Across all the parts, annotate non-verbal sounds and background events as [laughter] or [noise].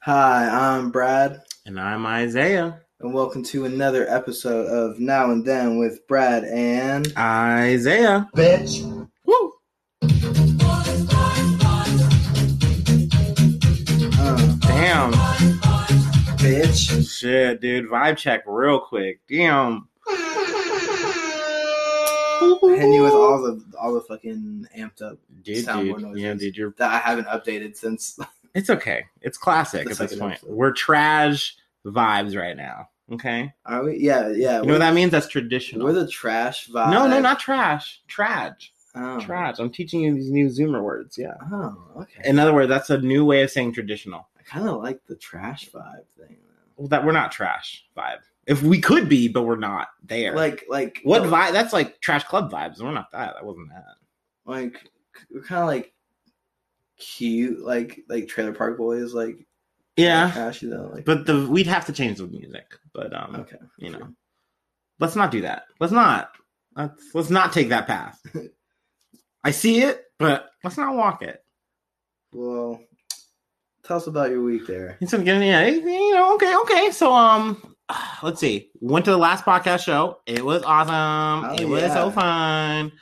Hi, I'm Brad, And I'm Isaiah. and welcome to another episode of Now and Then with Brad and Isaiah. Bitch. Woo! Uh, Damn. bitch. Shit, dude. Vibe check real quick. Damn. Hitting you with all the all the fucking amped up Dude, soundboard dude. noises. Yeah, dude, you're that I haven't updated since. [laughs] it's okay. It's classic The at this point. episode. We're trash vibes right now. Okay? Are we? Yeah, yeah. You know what that means? That's traditional. We're the trash vibe. no, no, not trash. Trash. oh. Trash. I'm teaching you these new Zoomer words. Yeah. Oh, okay. In other words, that's a new way of saying traditional. I kind of like the trash vibe thing. Well, that we're not trash vibe. If we could be, but we're not there. Like, like what vibe? That's like trash club vibes. We're not that. That wasn't that. Like, we're kind of like cute, like like Trailer Park Boys, like Yeah, trash, you know, like. but the we'd have to change the music. But um, okay, you know, let's not do that. Let's not. Let's let's not take that path. [laughs] I see it, but let's not walk it. Well, tell us about your week there. It's getting yeah, you know. Okay, okay. So um, [sighs] let's see. Went to the last podcast show. It was awesome. Oh, it was so fun.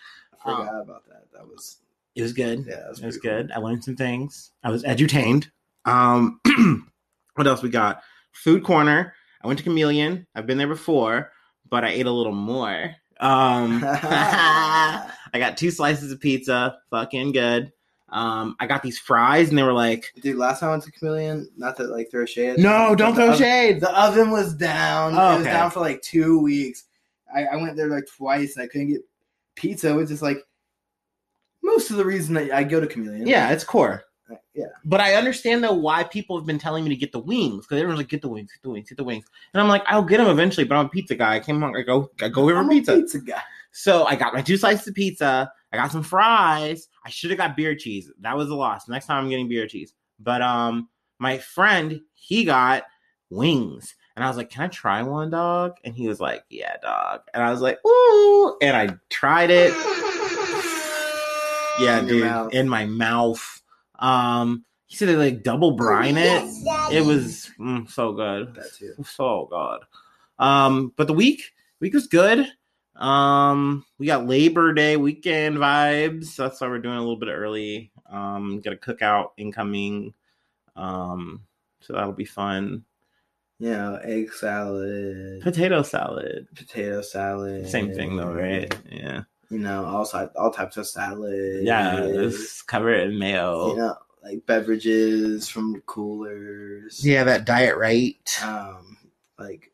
I Um, forgot about that. That was It was good. yeah, was, It was good. I learned some things. I was edutained. Um, [clears throat] what else we got? Food corner. I went to Chameleon. I've been there before, but I ate a little more. Um. [laughs] [laughs] I got two slices of pizza. Fucking good. Um, I got these fries, and they were like, Dude, last time I went to Chameleon, not to like throw shade. "No, but don't the throw oven- shade." The oven was down. Oh, It was okay. down for like two weeks. I, I went there like twice and I couldn't get pizza, which just like most of the reason that I go to Chameleon. Yeah, it's core. Uh, yeah. But I understand though why people have been telling me to get the wings because everyone's like, "Get the wings, get the wings, get the wings," and I'm like, "I'll get them eventually." But I'm a pizza guy. I came home, I go, I go here for pizza. a pizza guy. So I got my two slices of pizza. I got some fries. I should have got beer cheese. That was a loss. Next time I'm getting beer cheese. But um, my friend he got wings, and I was like, "Can I try one, dog?" And he was like, "Yeah, dog." And I was like, "Ooh!" And I tried it. [laughs] Yeah, In dude, in my mouth. Um, he said they like double brine it. It was mm, so good That too. so good. Um, but the week week was good. Um, we got Labor Day weekend vibes. That's why we're doing a little bit early. Um, got a cookout incoming. Um, so that'll be fun. You know, egg salad, Potato salad, potato salad. same thing though, right? Yeah, You know, all all types of salad. yeah. Just cover it in mayo. You know, like beverages from coolers. Yeah, that diet right. Um, like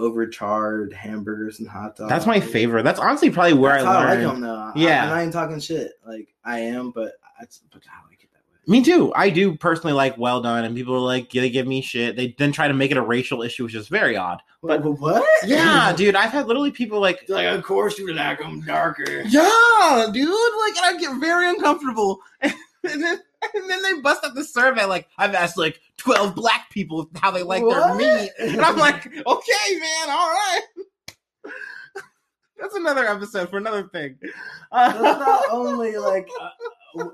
overcharged hamburgers and hot dogs. That's my favorite. That's honestly probably where That's I how I like them though. Yeah. I, not even talking shit. Like I am, but I, but I like it that way. Me too. I do personally like well done, and people are like they give me shit. They then try to make it a racial issue, which is very odd. But what? Yeah, [laughs] dude, I've had literally people like, like of course you would like them darker. yeah, dude, like, and I get very uncomfortable. [laughs] and, then, [laughs] and then they bust up the survey. Like, I've asked like twelve black people how they like their meat, and I'm like, okay, man, all right. [laughs] That's another episode for another thing. [laughs] That's not only like uh,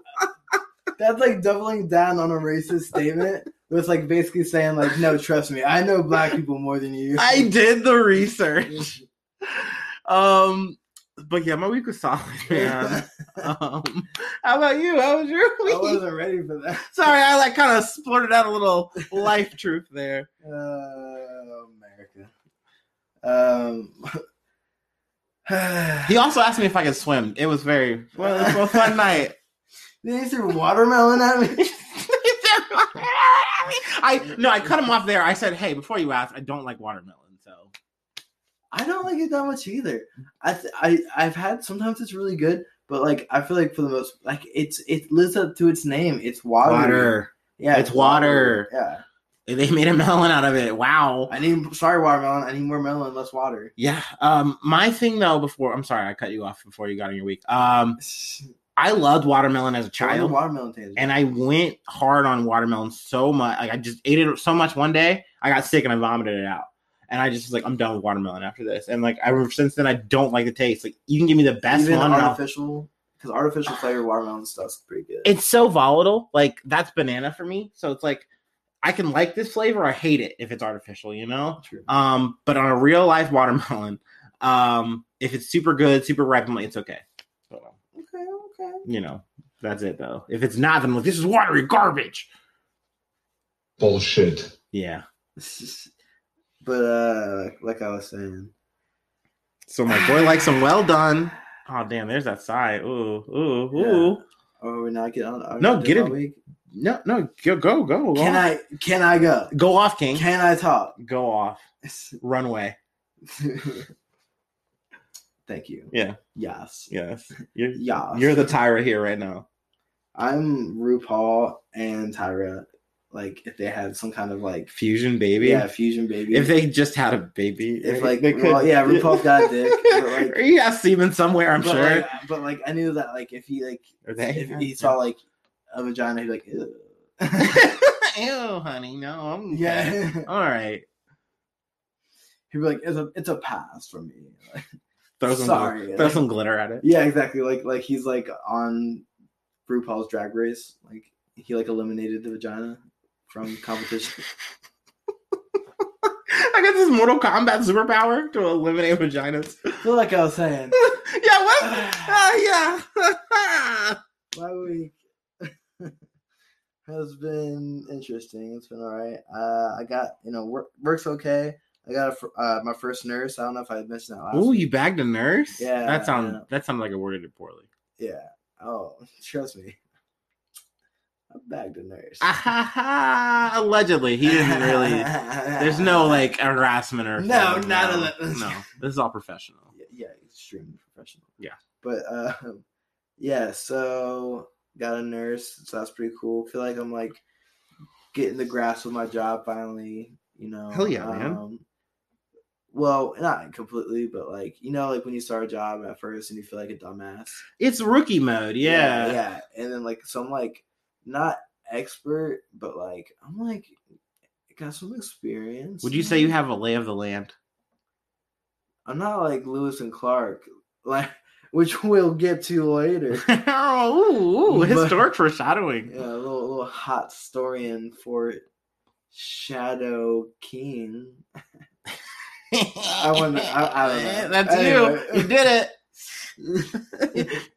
that's like doubling down on a racist statement. With like basically saying like, no, trust me, I know black people more than you. I did the research. Um, but yeah, my week was solid, man. [laughs] um, how about you? How was your week? I wasn't ready for that. [laughs] Sorry, I like kind of splurted out a little life truth there. [laughs] Uh, America. Um. [sighs] He also asked me if I could swim. It was very well, it was a fun night. Then he threw watermelon at me. I no, I cut him off there. I said, "Hey, before you ask, I don't like watermelon." I don't like it that much either. I th- I I've had sometimes it's really good, but like I feel like for the most like it's it lives up to its name. It's water. Yeah, It's water. Yeah. they made a melon out of it. Wow. I need sorry watermelon. I need more melon, less water. Yeah. Um, my thing though, before I'm sorry, I cut you off before you got on your week. Um, I loved watermelon as a Child. child. watermelon taste. and I went hard on watermelon so much. Like I just ate it so much one day, I got sick and I vomited it out. And I just was like, I'm done with watermelon after this. And like ever since then, I don't like the taste. Like you can give me the best Even one. artificial, because artificial flavored watermelon stuff's pretty good. it's so volatile. Like that's banana for me. So it's like I can like this flavor, I hate it if it's artificial. You know. True. Um, but on a real life watermelon, um, if it's super good, super ripe, I'm like, it's okay. So, Okay, okay. you know, that's it though. If it's not, then I'm like, this is watery garbage. Bullshit. Yeah. But uh, like, like I was saying, So my boy likes them well done. Oh damn, there's that sigh. Ooh, ooh, ooh. are we not getting on? No, get doing it. week? No, no, go, go, go. go Can off. I? Can I go? go off, King? Can I talk? Go off. [laughs] Runway. Thank you. Yeah. Yes. Yes. You're, Yes. you're the Tyra here right now. I'm RuPaul and Tyra. Like if they had some kind of like Fusion baby. yeah fusion baby. If they just had a baby, If, like, they could. well, yeah, RuPaul's got a dick, but, [laughs] like- or he has semen somewhere. I'm but, sure. Like, but like I knew that like if he like if he [laughs] saw like a vagina, he'd be like, Ew. [laughs] Ew, honey, no. I'm yeah. All right. He'd be like, it's a it's a pass for me. Like, Throw some Sorry. Throw some glitter at it. yeah, exactly. Like like he's like on RuPaul's Drag Race. Like he like eliminated the vagina from competition. [laughs] I got this Mortal Kombat superpower to eliminate vaginas. so like I was saying, [laughs] yeah, what? [sighs] Ah, yeah. [laughs] my week has been interesting. It's been all right. Uh, I got you know work, work's okay. I got a, uh, my first nurse. I don't know if I mentioned that last. Ooh, week. you bagged a nurse? Yeah, That sounds yeah. that sounded like I worded it poorly. Yeah. Oh, trust me. I bagged a nurse. Ah. Allegedly, he didn't really. There's no like harassment or No, none of no, that. No, [laughs] this is all professional. Yeah, yeah, extremely professional. Yeah. But uh, yeah. So got a nurse, so that's pretty cool. Feel like I'm like getting the grasp of my job finally. You know. Hell yeah, man. Um, well, not completely, but like you know, like when you start a job at first and you feel like a dumbass. It's rookie mode, yeah. yeah. And then like so I'm like not expert, but like I'm like got some experience. Would you say you have a lay of the land? I'm not like Lewis and Clark, [laughs] like which we'll get to later. [laughs] oh, ooh, But- historic foreshadowing. [laughs] Yeah, a little, little hot historian for Shadow King. I want. I- I don't know. That's Anyway. you. You did it.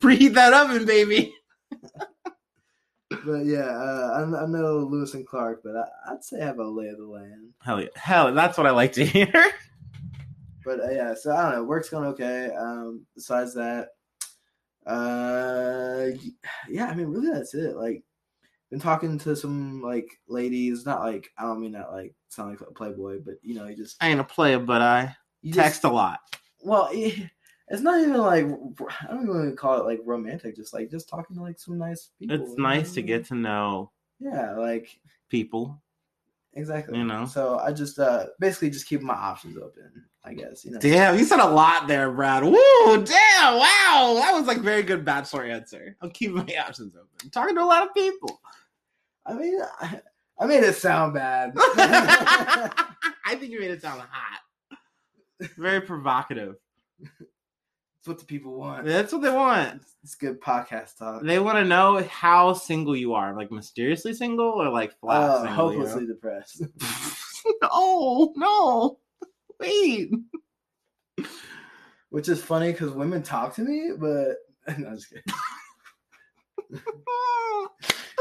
Preheat that oven, baby. But yeah, uh, I, I know Lewis and Clark, but I, I'd say I have a lay of the land. Hell yeah. Hell, that's what I like to [laughs] hear. But uh, yeah, so I don't know. Work's going okay. Um, besides that, uh, yeah, I mean, really, that's it. Like, been talking to some like ladies. Not like I don't mean that like sound like a playboy, but you know, you just I ain't a player, but I you just- text a lot. well, [laughs] it's not even like I don't even call it like romantic. Just like just talking to like some nice people. It's you know nice to get to know Yeah, like people. exactly. You know. So I just uh basically just keep my options open. I guess you know. Damn, you said a lot there, Brad. Woo, damn, wow. That was like very good bachelor answer. I'm keeping my options open. I'm talking to a lot of people. I mean, I, I made it sound bad. [laughs] [laughs] I think you made it sound hot. Very provocative. It's what the people want. That's what they want. It's, good podcast talk. They want to know how single you are, like mysteriously single or like flat Uh, single. you know? hopelessly depressed. [laughs] no, no, wait. Which is funny because women talk to me, but [laughs] no, I'm just kidding. [laughs]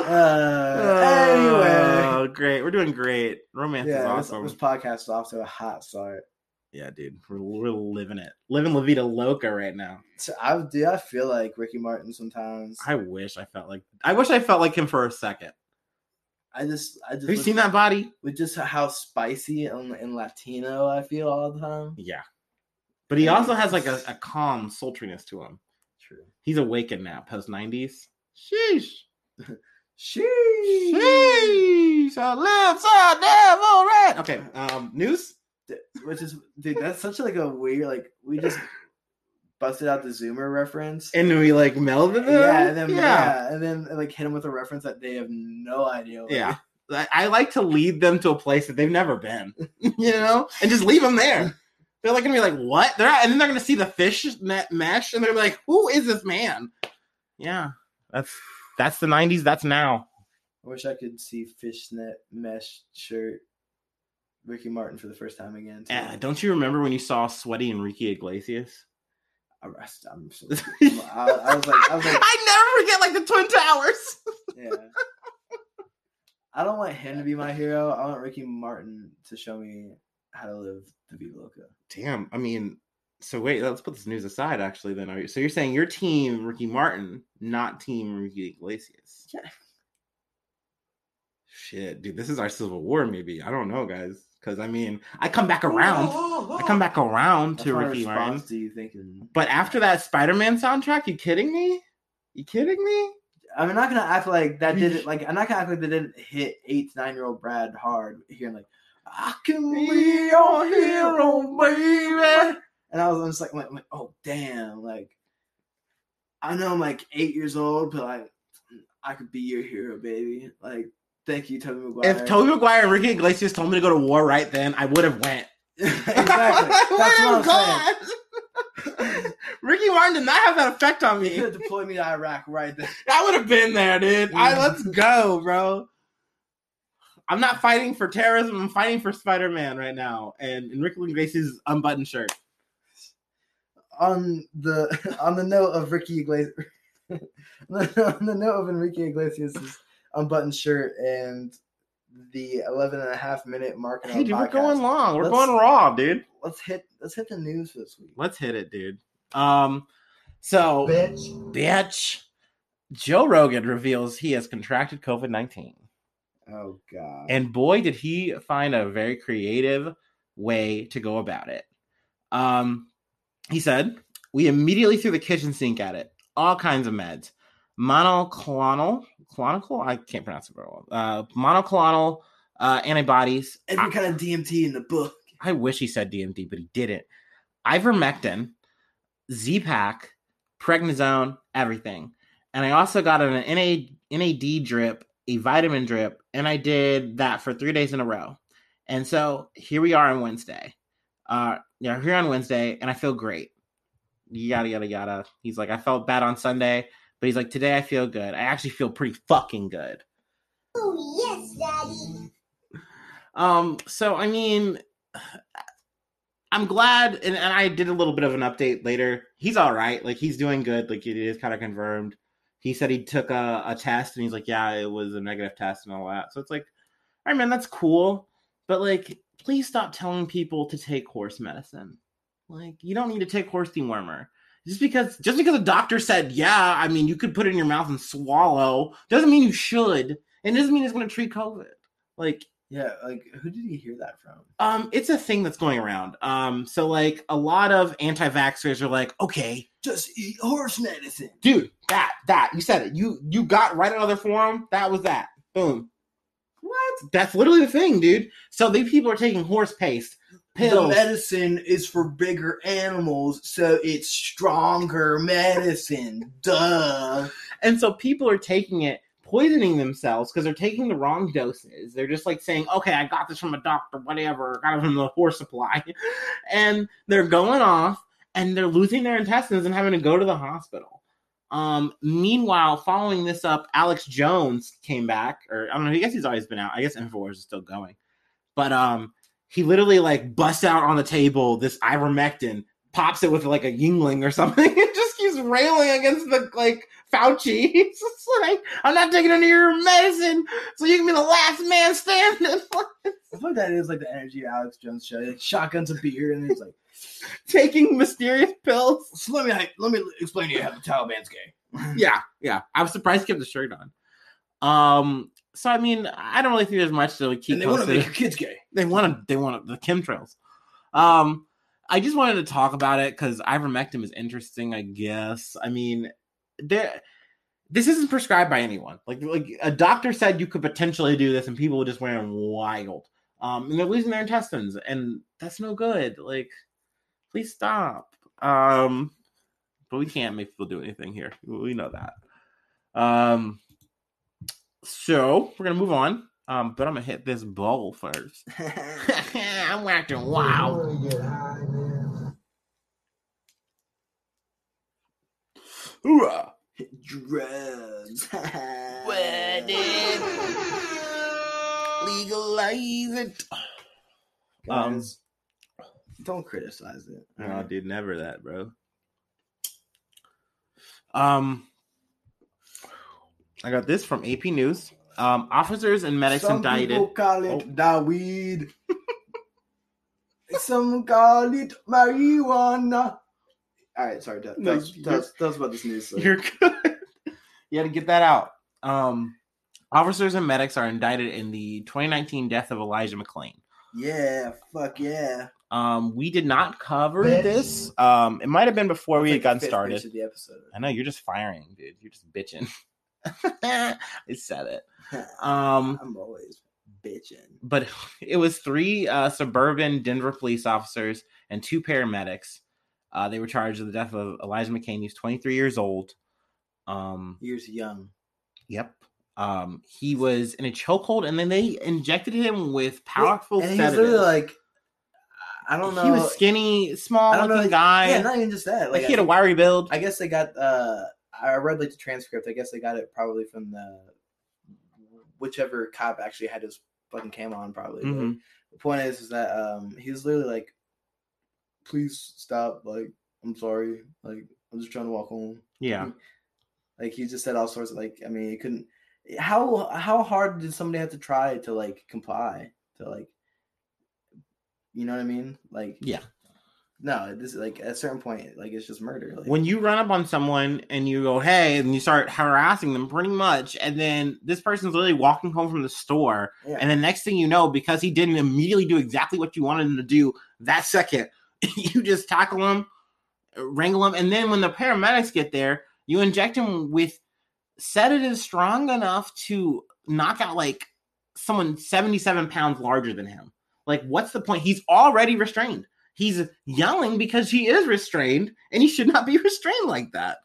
Uh, anyway, Oh, great. We're doing great. Romance is yeah, this, awesome. this podcast is off to a hot start. Yeah, dude. We're, we're living it. Living La Vida Loca right now. So I do. I feel like Ricky Martin sometimes. I wish I felt like I wish I felt like him for a second. I just, I just. Have you seen that body? With just how spicy and, and Latino I feel all the time. Yeah. But he also has like a, a calm sultriness to him. True. He's awakened now, post 90s. Sheesh. [laughs] Sheesh. Sheesh. I live so damn all right. Okay. Um, news? Which is, dude, that's such like a weird. Like we just busted out the Zoomer reference. And we like melded them? yeah, and then yeah. yeah. and then like hit them with a reference that they have no idea. it Yeah. I, I like to lead them to a place that they've never been, [laughs] you know, and just leave them there. They're like gonna be like, "What?" They're and then they're gonna see the fish net mesh, and they're be like, "Who is this man?" Yeah, that's that's the '90s. That's now. I wish I could see fishnet mesh shirt Ricky Martin for the first time again. too. Yeah, don't you remember when you saw sweaty Enrique Iglesias? I, am so, [laughs] I, I, was like, I was like, [laughs] I never forget like the Twin Towers. [laughs] yeah. I don't want him to be my hero. I want Ricky Martin to show me how to live the Vida Loca. Damn, I mean, so wait, let's put this news aside. Actually, then, so you're saying your team Ricky Martin, not team Ricky Iglesias? Yeah. Shit, dude, this is our civil war. Maybe I don't know, guys. Because I mean, I come back around. I come back around to Ricky Martin. Do you thinking? But after that Spider-Man soundtrack, you kidding me? You kidding me? I'm not gonna act like that didn't like. I'm not gonna act like that didn't hit eight, nine year old Brad hard. Hearing like, I can be your hero, baby. And I was just like, like, like, oh damn, like I know I'm like eight years old, but like I could be your hero, baby. Like Thank you, Tobey Maguire. If Tobey Maguire and Ricky Iglesias told me to go to war right then, I would have went. [laughs] exactly. [laughs] That's what I'm saying. [laughs] Ricky Martin did not have that effect on me. You could deploy me to Iraq right then. I would have been there, dude. I, mm-hmm. let's go, bro. I'm not fighting for terrorism. I'm fighting for Spider Man right now, and in Ricky Iglesias' unbuttoned shirt. On the on the note of Ricky Iglesias, on the note of Enrique Iglesias' unbuttoned shirt and the 11 and a half minute mark. Hey, dude, we're going long. We're let's, going raw, dude. Let's hit let's hit the news this week. Let's hit it, dude. Um, so bitch, bitch. Joe Rogan reveals he has contracted COVID nineteen. Oh god! And boy, did he find a very creative way to go about it. Um, he said, "We immediately threw the kitchen sink at it. All kinds of meds monoclonal, clonical, I can't pronounce it very well. Uh, monoclonal uh, antibodies. Every I, kind of DMT in the book. I wish he said DMT, but he didn't. Ivermectin, Z-Pak, prednisone, everything. And I also got an NA, NAD drip, a vitamin drip, and I did that for three days in a row. And so here we are on Wednesday. Uh, yeah, here on Wednesday, and I feel great. Yada yada yada. He's like, I felt bad on Sunday. But he's like, today I feel good. I actually feel pretty fucking good. Oh yes, daddy. Um, so I mean I'm glad and, and I did a little bit of an update later. He's all right. Like he's doing good. Like it is kind of confirmed. He said he took a, a test and he's like, Yeah, it was a negative test and all that. So it's like, all right, man, that's cool. But like, please stop telling people to take horse medicine. Like, you don't need to take horse dewormer just because just because a doctor said yeah i mean you could put it in your mouth and swallow doesn't mean you should. And doesn't mean it's going to treat covid. Like yeah like who did you hear that from? um it's a thing that's going around. Um so like a lot of anti-vaxxers are like okay just eat horse medicine. dude that that you said it. You you got right another forum that was that. Boom. What? That's literally the thing dude. So these people are taking horse paste The medicine is for bigger animals, so it's stronger medicine. Duh. And so people are taking it, poisoning themselves because they're taking the wrong doses. They're just like saying, okay, I got this from a doctor, whatever, got it from the horse supply. [laughs] and they're going off and they're losing their intestines and having to go to the hospital. Um, meanwhile, following this up, Alex Jones came back, or I don't know, I guess he's always been out. I guess InfoWars is still going. But um, he literally like busts out on the table this ivermectin, pops it with like a Yuengling or something, [laughs] and just keeps railing against the like Fauci. [laughs] He's just like, I'm not taking any of your medicine, so you can be the last man standing. [laughs] I feel like that is like the energy of Alex Jones show. Like shotguns a beer and he's like taking mysterious pills. So let me let me explain to you how the Taliban's gay. yeah, yeah. I was surprised he kept the shirt on. Um, so I mean, I don't really think there's much to keep. And they want to make your kids gay. They want to. They want the chemtrails. Um, I just wanted to talk about it because ivermectin is interesting. I guess. I mean, there. This isn't prescribed by anyone. Like, like a doctor said you could potentially do this, and people would just went wild. Um, and they're losing their intestines, and that's no good. Like, please stop. Um, but we can't make people do anything here. We know that. Um, so we're gonna move on. Um, but I'm gonna hit this bowl first. [laughs] [laughs] I'm acting wild. Hoorah. Drugs. [laughs] Legalize it. Guys, don't criticize it. No, alright? dude, never that, bro. Um, I got this from AP News. Um, officers and medics Some indicted. people call it Oh. da weed. [laughs] Some call it marijuana. All right, sorry. Tell, No, tell, us- tell, us- tell us about this news. story. You're good. [laughs] you had to get that out. Um, officers and medics are indicted in the 2019 death of Elijah McClain. Yeah, fuck yeah. Um, we did not cover Bitch. this. Um, it might have been before we That's had like gotten started. the episode. I know you're just firing, dude. You're just bitching. [laughs] [laughs] I said it. Um, [laughs] I'm always bitching. but [laughs] it was three uh, suburban Denver police officers and two paramedics. Uh, they were charged with the death of Elijah McClain. He was 23 years old. Um, Years young. yep. Um, he was in a chokehold, and then they injected him with powerful and he was sedatives. literally like, I don't know. He was skinny, small I don't know, looking like- guy. Yeah, not even just that. like Like, he had a wiry build. I guess they got. uh I read like the transcript. I guess they got it probably from the whichever cop actually had his fucking cam on. Probably. Mhm. the point is, is that um he was literally like, "Please stop. Like, I'm sorry. Like, I'm just trying to walk home." Yeah. Like he just said all sorts of like. I mean, he couldn't. How how hard did somebody have to try to like comply to like? You know what I mean? Like Yeah. No, this is like at a certain point, like it's just murder. Like, when you run up on someone and you go, hey, and you start harassing them pretty much, and then this person's literally walking home from the store, yeah. and the next thing you know, because he didn't immediately do exactly what you wanted him to do that second, [laughs] you just tackle him, wrangle him, and then when the paramedics get there, you inject him with sedatives strong enough to knock out like someone 77 pounds larger than him. Like, what's the point? He's already restrained. He's yelling because he is restrained, and he should not be [laughs] restrained like that.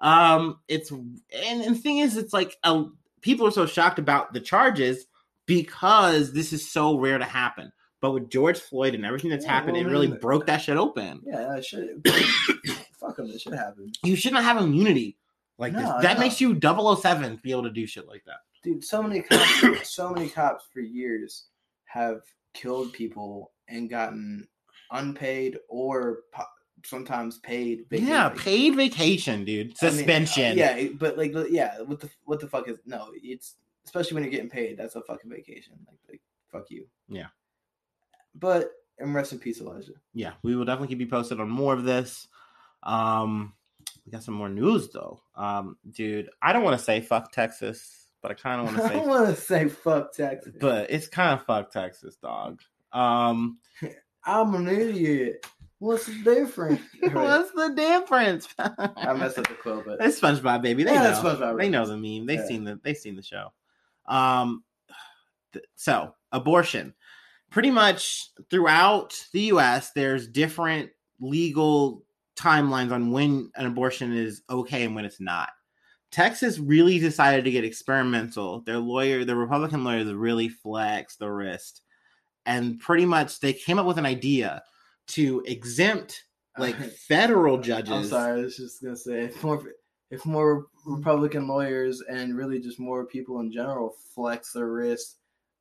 Um, it's and, and the thing is, it's like a, people are so shocked about the charges because this is so rare to happen. But with George Floyd and everything that's Yeah, happened, well, it really then- broke that shit open. Yeah, that should. [coughs] fuck him. It should happen, You should not have immunity like this. That no. makes you 007 to be able to do shit like that. dude. So many cops, [coughs] so many cops for years have killed people and gotten unpaid or po- sometimes paid. vacation. Yeah, paid vacation, dude. I mean, Suspension. yeah, but like, yeah, what the what the fuck is no? It's especially when you're getting paid. That's a fucking vacation. Like, like fuck you. Yeah. But and rest in peace, Elijah. yeah, we will definitely keep you posted on more of this. Um, we got some more news though. Um, dude, I don't want to say fuck Texas, but I kind of want to [laughs] I say, don't want to say fuck Texas, but it's kind of fuck Texas, dog. Um, [laughs] I'm an idiot. What's the difference? [laughs] what's the difference? I messed up the quote, but It's SpongeBob, baby. They Yeah, know. that's SpongeBob They know the meme. They've Yeah. seen the. They've seen the show. Um, th- so abortion, pretty much throughout the U.S., there's different legal timelines on when an abortion is okay and when it's not. Texas really decided to get experimental. Their lawyer, the Republican lawyers, really flexed the wrist, and pretty much they came up with an idea to exempt like [laughs] federal judges. I'm sorry. I was just gonna say if more if more Republican lawyers and really just more people in general flex their wrist,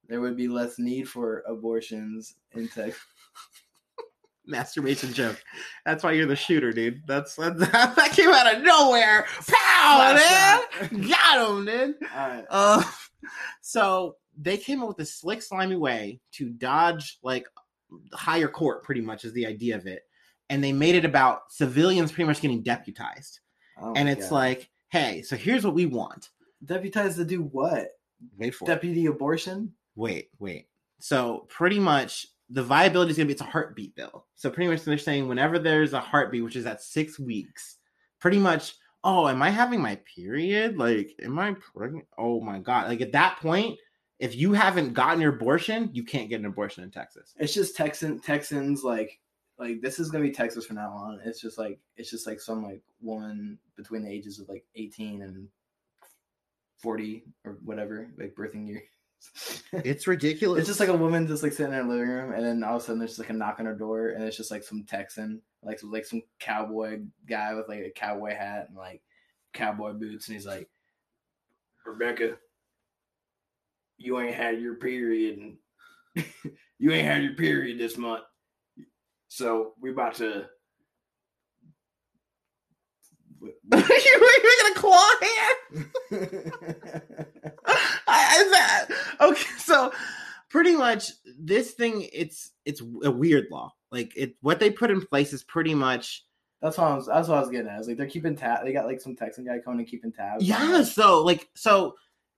there would be less need for abortions in Texas. [laughs] masturbation joke. That's why you're the shooter, dude. That's, that's [laughs] that came out of nowhere. Pow, Flash man! Got him, dude. All right. Uh, so they came up with a slick, slimy way to dodge like higher court. Pretty much is the idea of it, and they made it about civilians pretty much getting deputized. Oh and it's God. like, hey, so here's what we want. deputized to do what? Wait for it. Deputy abortion? Wait, wait. So pretty much the viability is gonna be it's a heartbeat bill. So pretty much they're saying whenever there's a heartbeat, which is at six weeks, pretty much, oh, am I having my period? Like, am I pregnant? Oh my god. Like at that point, if you haven't gotten your abortion, you can't get an abortion in Texas. It's just Texan Texans like like this is gonna be Texas from now on. It's just like it's just like some like woman between the ages of like eighteen and forty or whatever, like birthing year. [laughs] It's ridiculous. It's just like a woman just like sitting in her living room, and then all of a sudden there's just like a knock on her door, and it's just like some Texan, like like some cowboy guy with like a cowboy hat and like cowboy boots, and he's like, Rebecca, you ain't had your period, and [laughs] you ain't had your period this month, so we about to. [laughs] you were gonna claw hand. [laughs] I, I okay. So pretty much this thing, it's it's a weird law. Like it, what they put in place is pretty much That's what I was. That's what I was getting at. It's like they're keeping tab. They got like some Texan guy coming and keeping tabs. yeah. So like so,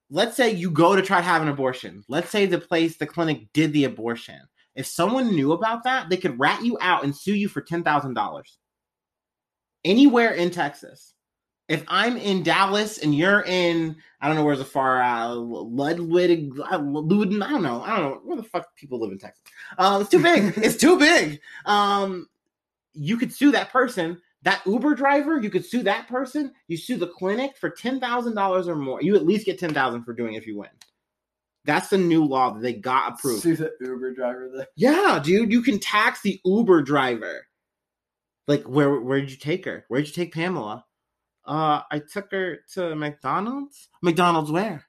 let's say you go to try to have an abortion. Let's say the place, the clinic, did the abortion. If someone knew about that, they could rat you out and sue you for ten thousand dollars. Anywhere in Texas. If I'm in Dallas and you're in, I don't know where's the far uh, Ludwig, Luden, I don't know, I don't know where the fuck people live in Texas. Um, it's too big. [laughs] it's too big. Um, you could sue that person. That Uber driver, you could sue that person. You sue the clinic for ten thousand dollars or more. You at least get ten thousand for doing it if you win. That's the new law that they got approved. Sue the Uber driver. There. Yeah, dude, you can tax the Uber driver. Like, where where did you take her? Where did you take Pamela? Uh, I took her to McDonald's. McDonald's where?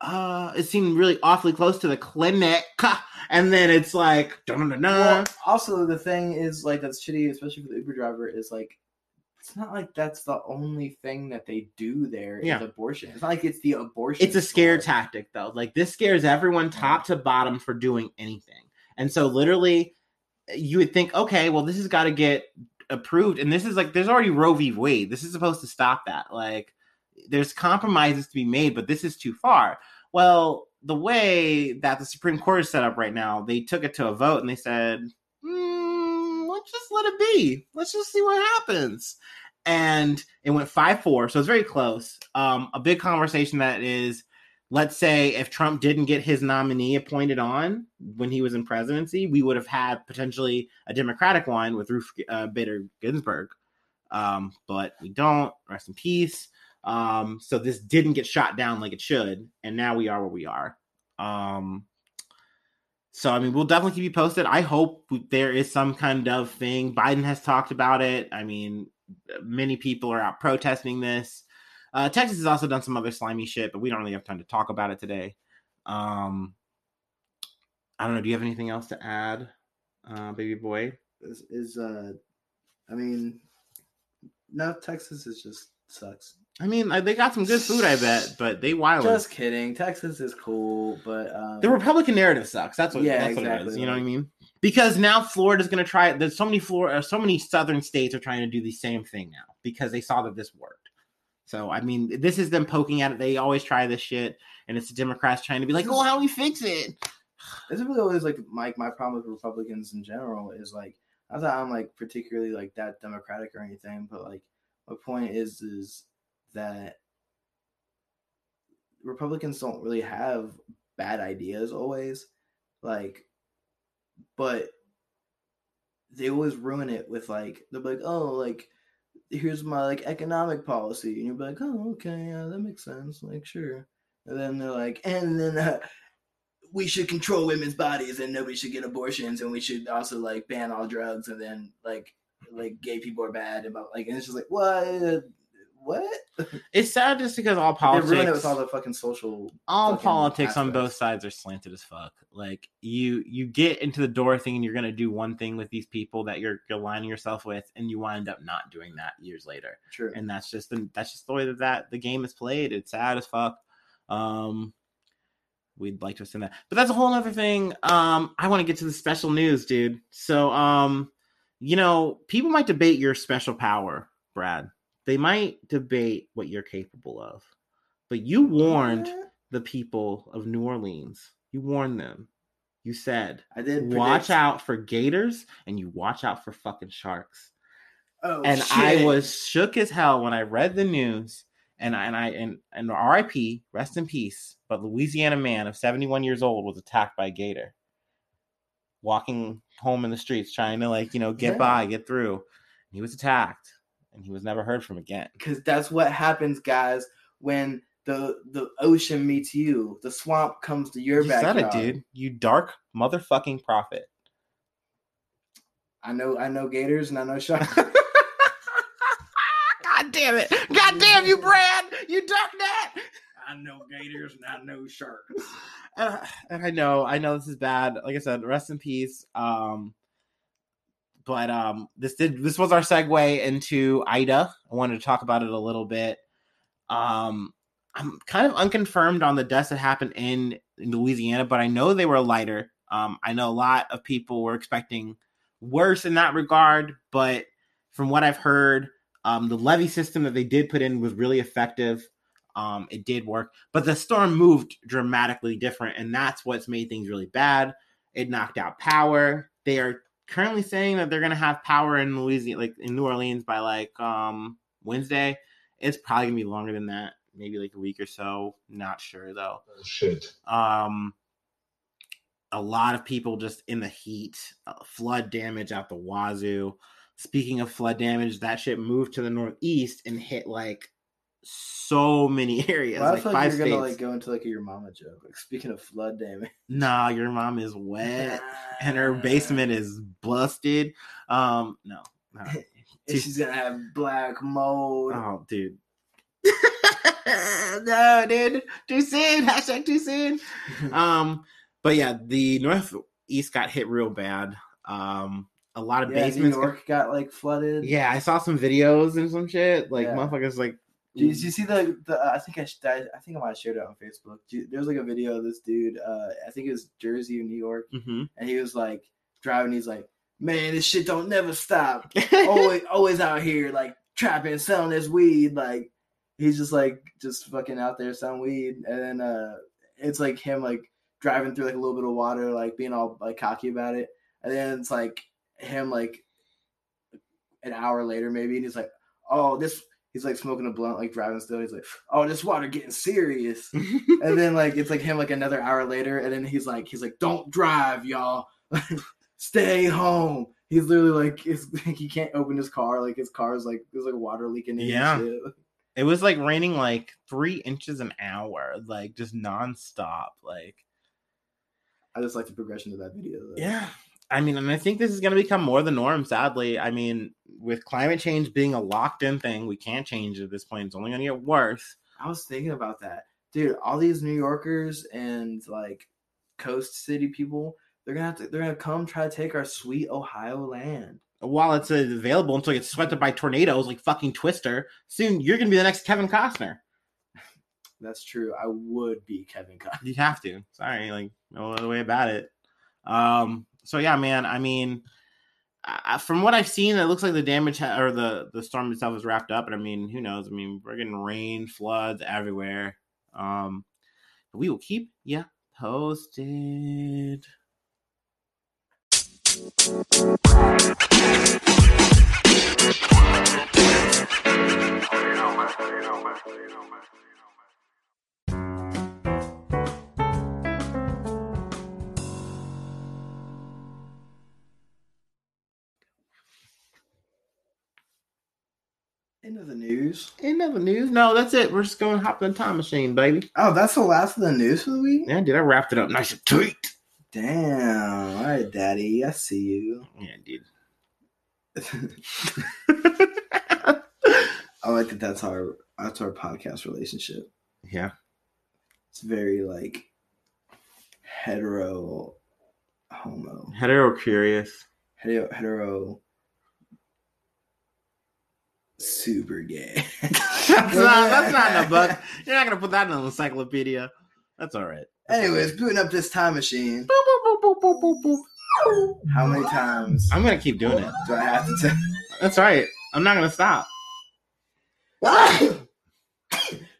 Uh, it seemed really awfully close to the clinic, [laughs] and then it's like, dun-dun-dun-dun. Well, also the thing is like that's shitty, especially for the Uber driver. Is like it's not like that's the only thing that they do there Yeah. abortion. It's not like it's the abortion. it's a scare part. tactic though like this scares everyone top to bottom for doing anything and so literally you would think okay well this has got to get approved and this is like there's already roe v wade this is supposed to stop that like there's compromises to be made but this is too far well the way that the supreme court is set up right now they took it to a vote and they said "Hmm, let's just let it be. Let's just see what happens. And it went 5-4 so it's very close. Um, a big conversation that is let's say if trump didn't get his nominee appointed on when he was in presidency we would have had potentially a democratic one with ruth uh, bader ginsburg. Um, but we don't. Rest in peace. Um, so this didn't get shot down like it should and now we are where we are. Um, so I mean, we'll definitely keep you posted. I hope there is some kind of thing. Biden has talked about it. I mean, many people are out protesting this. Uh, Texas has also done some other slimy shit, but we don't really have time to talk about it today. Um, I don't know. Do you have anything else to add, uh, baby boy? Is, is uh, I mean, no, Texas is just sucks. I mean, they got some good food, I bet, but they wild. Just kidding. Texas is cool, but um, the Republican narrative sucks. That's what. Yeah, that's what it is. exactly. You know what I mean? Because now Florida's going to try. There's so many Florida, so many southern states are trying to do the same thing now because they saw that this worked. So I mean, this is them poking at it. They always try this shit, and it's the Democrats trying to be like, "Oh, how do we fix it?" This is really always like my my problem with Republicans in general is like not that I'm like particularly like that democratic or anything, but like my point is is that Republicans don't really have bad ideas always, like, but they always ruin it with like they're like oh like here's my like economic policy and you'll be like oh okay yeah that makes sense like sure. And then they're like and then uh, we should control women's bodies and nobody should get abortions and we should also like ban all drugs and then like like gay people are bad about like and it's just like what what It's sad just because all they politics, ruin it with all the fucking social all fucking politics on both sides are slanted as fuck. Like you, you get into the door thing, and you're gonna do one thing with these people that you're you're aligning yourself with, and you wind up not doing that years later. true and that's just the that's just the way that, that the game is played. It's sad as fuck. Um, we'd like to send that, but that's a whole other thing. Um, I want to get to the special news, dude. So, um, you know, people might debate your special power, Brad. They might debate what you're capable of, but you warned the people of New Orleans. You warned them. You said, I did "Watch predict- out for gators, and you watch out for fucking sharks." oh, and I was shook as hell when I read the news. And I and I and, and R.I.P. Rest in peace. But Louisiana man of 71 years old was attacked by a gator, walking home in the streets trying to like you know get Yeah. by, get through. He was attacked, and he was never heard from again. because that's what happens, guys, when the the ocean meets you. The swamp comes to your You backyard. said it, dude. You dark motherfucking prophet. I know I know gators and I know sharks. [laughs] [laughs] God damn it. God damn you, Brad. You dark that. I know gators and I know sharks. and, [sighs] I- and I know, I know this is bad. Like I said, rest in peace. Um, but um, this did this was our segue into Ida. I wanted to talk about it a little bit. Um, I'm kind of unconfirmed on the deaths that happened in, in Louisiana, but I know they were lighter. Um, I know a lot of people were expecting worse in that regard, but from what I've heard, um, the levee system that they did put in was really effective. Um, it did work, but the storm moved dramatically different, and that's what's made things really bad. It knocked out power. They are currently saying that they're gonna have power in Louisiana, like in New Orleans, by like um Wednesday. It's probably gonna be longer than that, maybe like a week or so. Not sure though. Shit. Um, a lot of people just in the heat, uh, flood damage out the wazoo. Speaking of flood damage, that shit moved to the northeast and hit like so many [laughs] areas, Well, I like feel like you're states. gonna like go into like a your mama joke. Like speaking of flood damage. [laughs] Nah, your mom is wet and her basement [laughs] is busted. Um, no, no. And she's gonna have black mold. Oh, dude. no, dude. Too soon. Hashtag too soon. Um, but yeah, the northeast got hit real bad. Um, a lot of yeah, New basements. got- got like flooded. yeah, I saw some videos and some shit. Like Yeah. motherfuckers, like Did you, did you see the the? I think I, I think I might have shared it on Facebook. There was like a video of this dude. Uh, I think it was Jersey or New York, mhm. and he was like driving. He's like, "Man, this shit don't never stop. [laughs] always always out here like trapping, selling this weed. Like he's just like just fucking out there selling weed, and then uh, it's like him like driving through like a little bit of water, like being all like cocky about it, and then it's like him like an hour later maybe, and he's like, "Oh, this." He's like smoking a blunt, like driving still. He's like, "Oh, this water getting serious." [laughs] and then like it's like him like another hour later, and then he's like, he's like, "Don't drive, y'all. [laughs] Stay home." He's literally like, it's, [laughs] he can't open his car. Like his car's like there's like water leaking in. Yeah. it was like raining like three inches an hour, like just nonstop. Like I just like the progression of that video. Though. Yeah. I mean, and I think this is going to become more the norm, sadly. I mean, with climate change being a locked in thing, we can't change at this point. It's only going to get worse. I was thinking about that, dude. All these New Yorkers and like coast city people, they're gonna have to. They're gonna come try to take our sweet Ohio land. While it's available until it gets swept up by tornadoes like fucking Twister, soon you're going to be the next Kevin Costner. [laughs] That's true. I would be Kevin Costner. You have to. Sorry, like, no other way about it. Um, so yeah, man, I mean, uh, from what I've seen, it looks like the damage ha- or the the storm itself is wrapped up. And I mean, who knows? I mean, we're getting rain, floods everywhere. Um, we will keep you posted. End of the news. End of the news. No, that's it. We're just going to hop in the time machine, baby. Oh, that's the last of the news for the week. Yeah, dude, I wrapped it up nice and tight. Damn. All right, Daddy. I see you. Yeah, dude. [laughs] I like that. That's our that's our podcast relationship. yeah. It's very like hetero, homo, Hetero curious. hetero, hetero super gay. [laughs] that's, not, that's not in a book. You're not gonna put that in an encyclopedia. That's all right. Anyways, booting up this time machine. Boop, boop, boop, boop, boop, boop, boop. How many times I'm gonna keep doing it. do I have to tell? That's right. I'm not gonna stop. [laughs]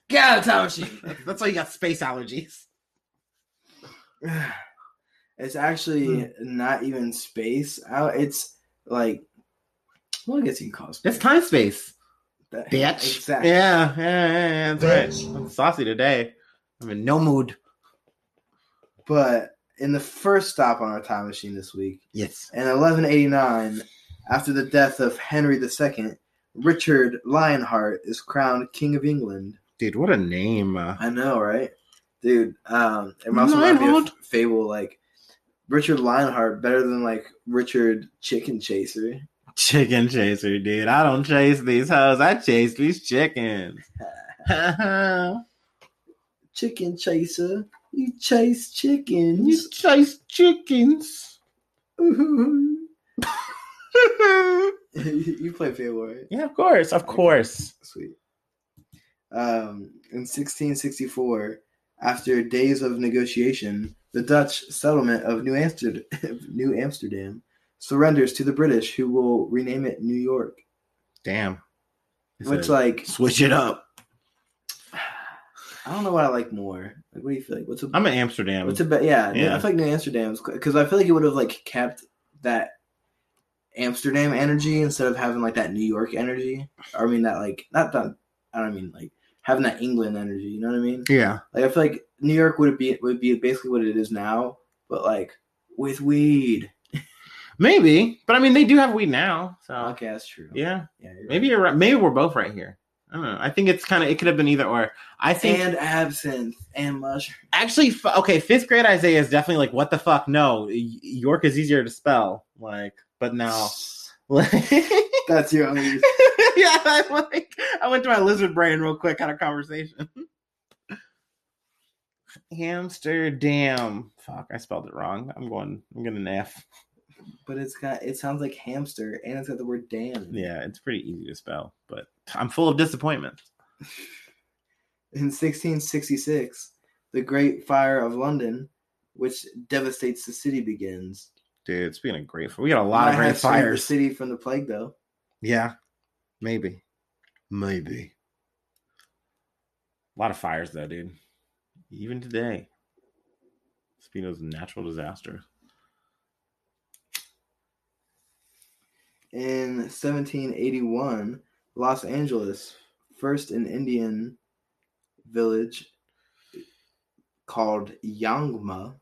Get out of time machine. That's, that's why you got space allergies. [sighs] It's actually hmm. not even space out. It's like, well, I guess you can call it space. It's time space, That- bitch. Exactly. Yeah, yeah, yeah, yeah, that's Bitch. right. I'm saucy today. I'm in no mood. But in the first stop on our time machine this week, Yes. in 1189, after the death of Henry II, Richard Lionheart is crowned King of England. Dude, what a name. Uh, I know, right, dude? Um, it also reminds me of Fable, like Richard Lionheart, better than like Richard Chicken Chaser. Chicken chaser, dude. I don't chase these hoes. I chase these chickens. [laughs] Chicken Chaser, you chase chickens. You chase chickens. [laughs] you play Fable, right? yeah, of course, of course. Sweet. Um, in 1664, after days of negotiation, the Dutch settlement of New Amsterdam, [laughs] New Amsterdam surrenders to the British, who will rename it New York. Damn. Which, like, switch it up. I don't know what I like more. Like, what do you feel like? What's a I'm in Amsterdam. what's a be- yeah, Yeah. I feel like New Amsterdam's because I feel like it would have like kept that Amsterdam energy instead of having like that New York energy. Or I mean that like not that I don't mean like having that England energy. You know what I mean? yeah. Like I feel like New York would be would be basically what it is now, but like with weed. Maybe, but I mean, they do have weed now. So Okay, that's true. yeah, yeah you're maybe you're right. Maybe we're both right here. I don't know. I think it's kind of. It could have been either or. I right. think and absinthe and mushroom. actually, f- okay, fifth grade Isaiah is definitely like, what the fuck? No, York is easier to spell. Like, but now, like, [laughs] That's only. [laughs] yeah, I like. I went to my lizard brain real quick. Had a conversation. [laughs] Amsterdam. Fuck, I spelled it wrong. I'm going. I'm an F. But it's got. It sounds like hamster, and it's got the word "damn." Yeah, it's pretty easy to spell, but I'm full of disappointment. [laughs] In 1666, the Great Fire of London, which devastates the city, begins. Dude, it's been a great, fire. we got a lot Might of great fires. The city from the plague, though. Yeah, maybe, maybe. A lot of fires, though, dude. Even today, of natural disasters. In 1781, Los Angeles, first an Indian village called Yangna,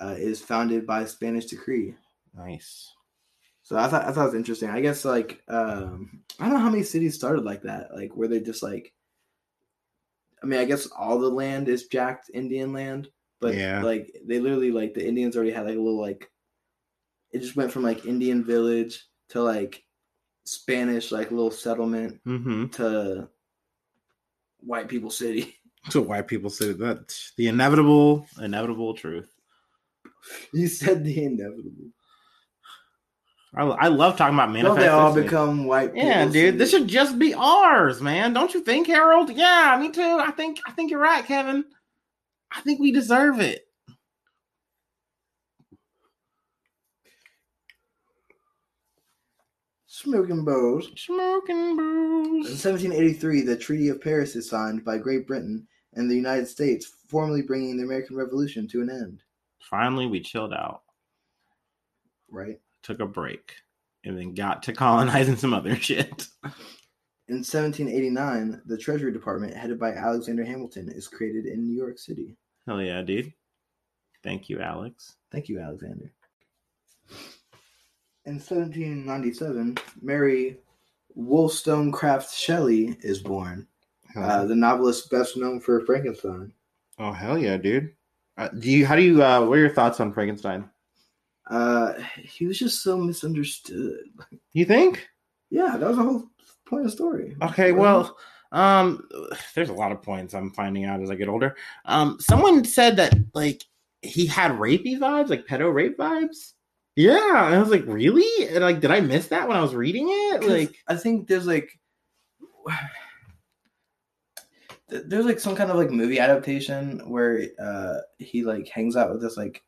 uh, is founded by Spanish decree. Nice. So I thought I thought it was interesting. I guess like um, I don't know how many cities started like that, like where they just like. I mean, I guess all the land is jacked Indian land, but Yeah. like they literally like the Indians already had like a little like. It just went from like Indian village to like Spanish like little settlement Mm-hmm. to white people city. [laughs] To white people city. that the inevitable, inevitable truth. you said the inevitable. I, I love talking about Don't they all become white? Yeah, dude, this should just be ours, man. Don't you think, Harold? Yeah, me too. I think I think you're right, Kevin. I think we deserve it. Smoking bows. Smoking bows. In 1783, the Treaty of Paris is signed by Great Britain and the United States, formally bringing the American Revolution to an end. Finally, we chilled out, Right. took a break, and then got to colonizing some other [laughs] shit. In 1789, the Treasury Department, headed by Alexander Hamilton, is created in New York City. Hell yeah, dude. Thank you, Alex. Thank you, Alexander. In 1797, Mary Wollstonecraft Shelley is born, uh, the novelist best known for Frankenstein. oh hell yeah, dude. Uh, do you? How do you? Uh, what are your thoughts on Frankenstein? Uh, he was just so misunderstood. You think? Yeah, that was the whole point of the story. Okay, well, um, there's a lot of points I'm finding out as I get older. Um, someone said that like he had rapey vibes, like pedo rape vibes. Yeah, and I was like, really? And like, did I miss that when I was reading it? Like, I think there's like [sighs] there's like some kind of like movie adaptation where uh he like hangs out with this like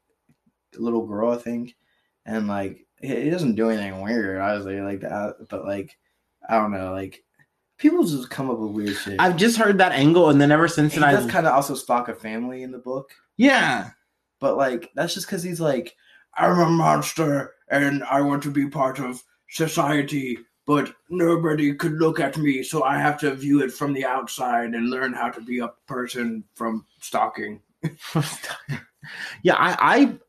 little girl, I think, and like he, doesn't do anything weird, obviously, like that, but like I don't know, like people just come up with weird shit. I've just heard that angle, and then ever since he then, does I kind of also stalk a family in the book, yeah, but like that's just because he's like I'm a monster and I want to be part of society, but nobody could look at me, so I have to view it from the outside and learn how to be a person from stalking. [laughs] yeah. I,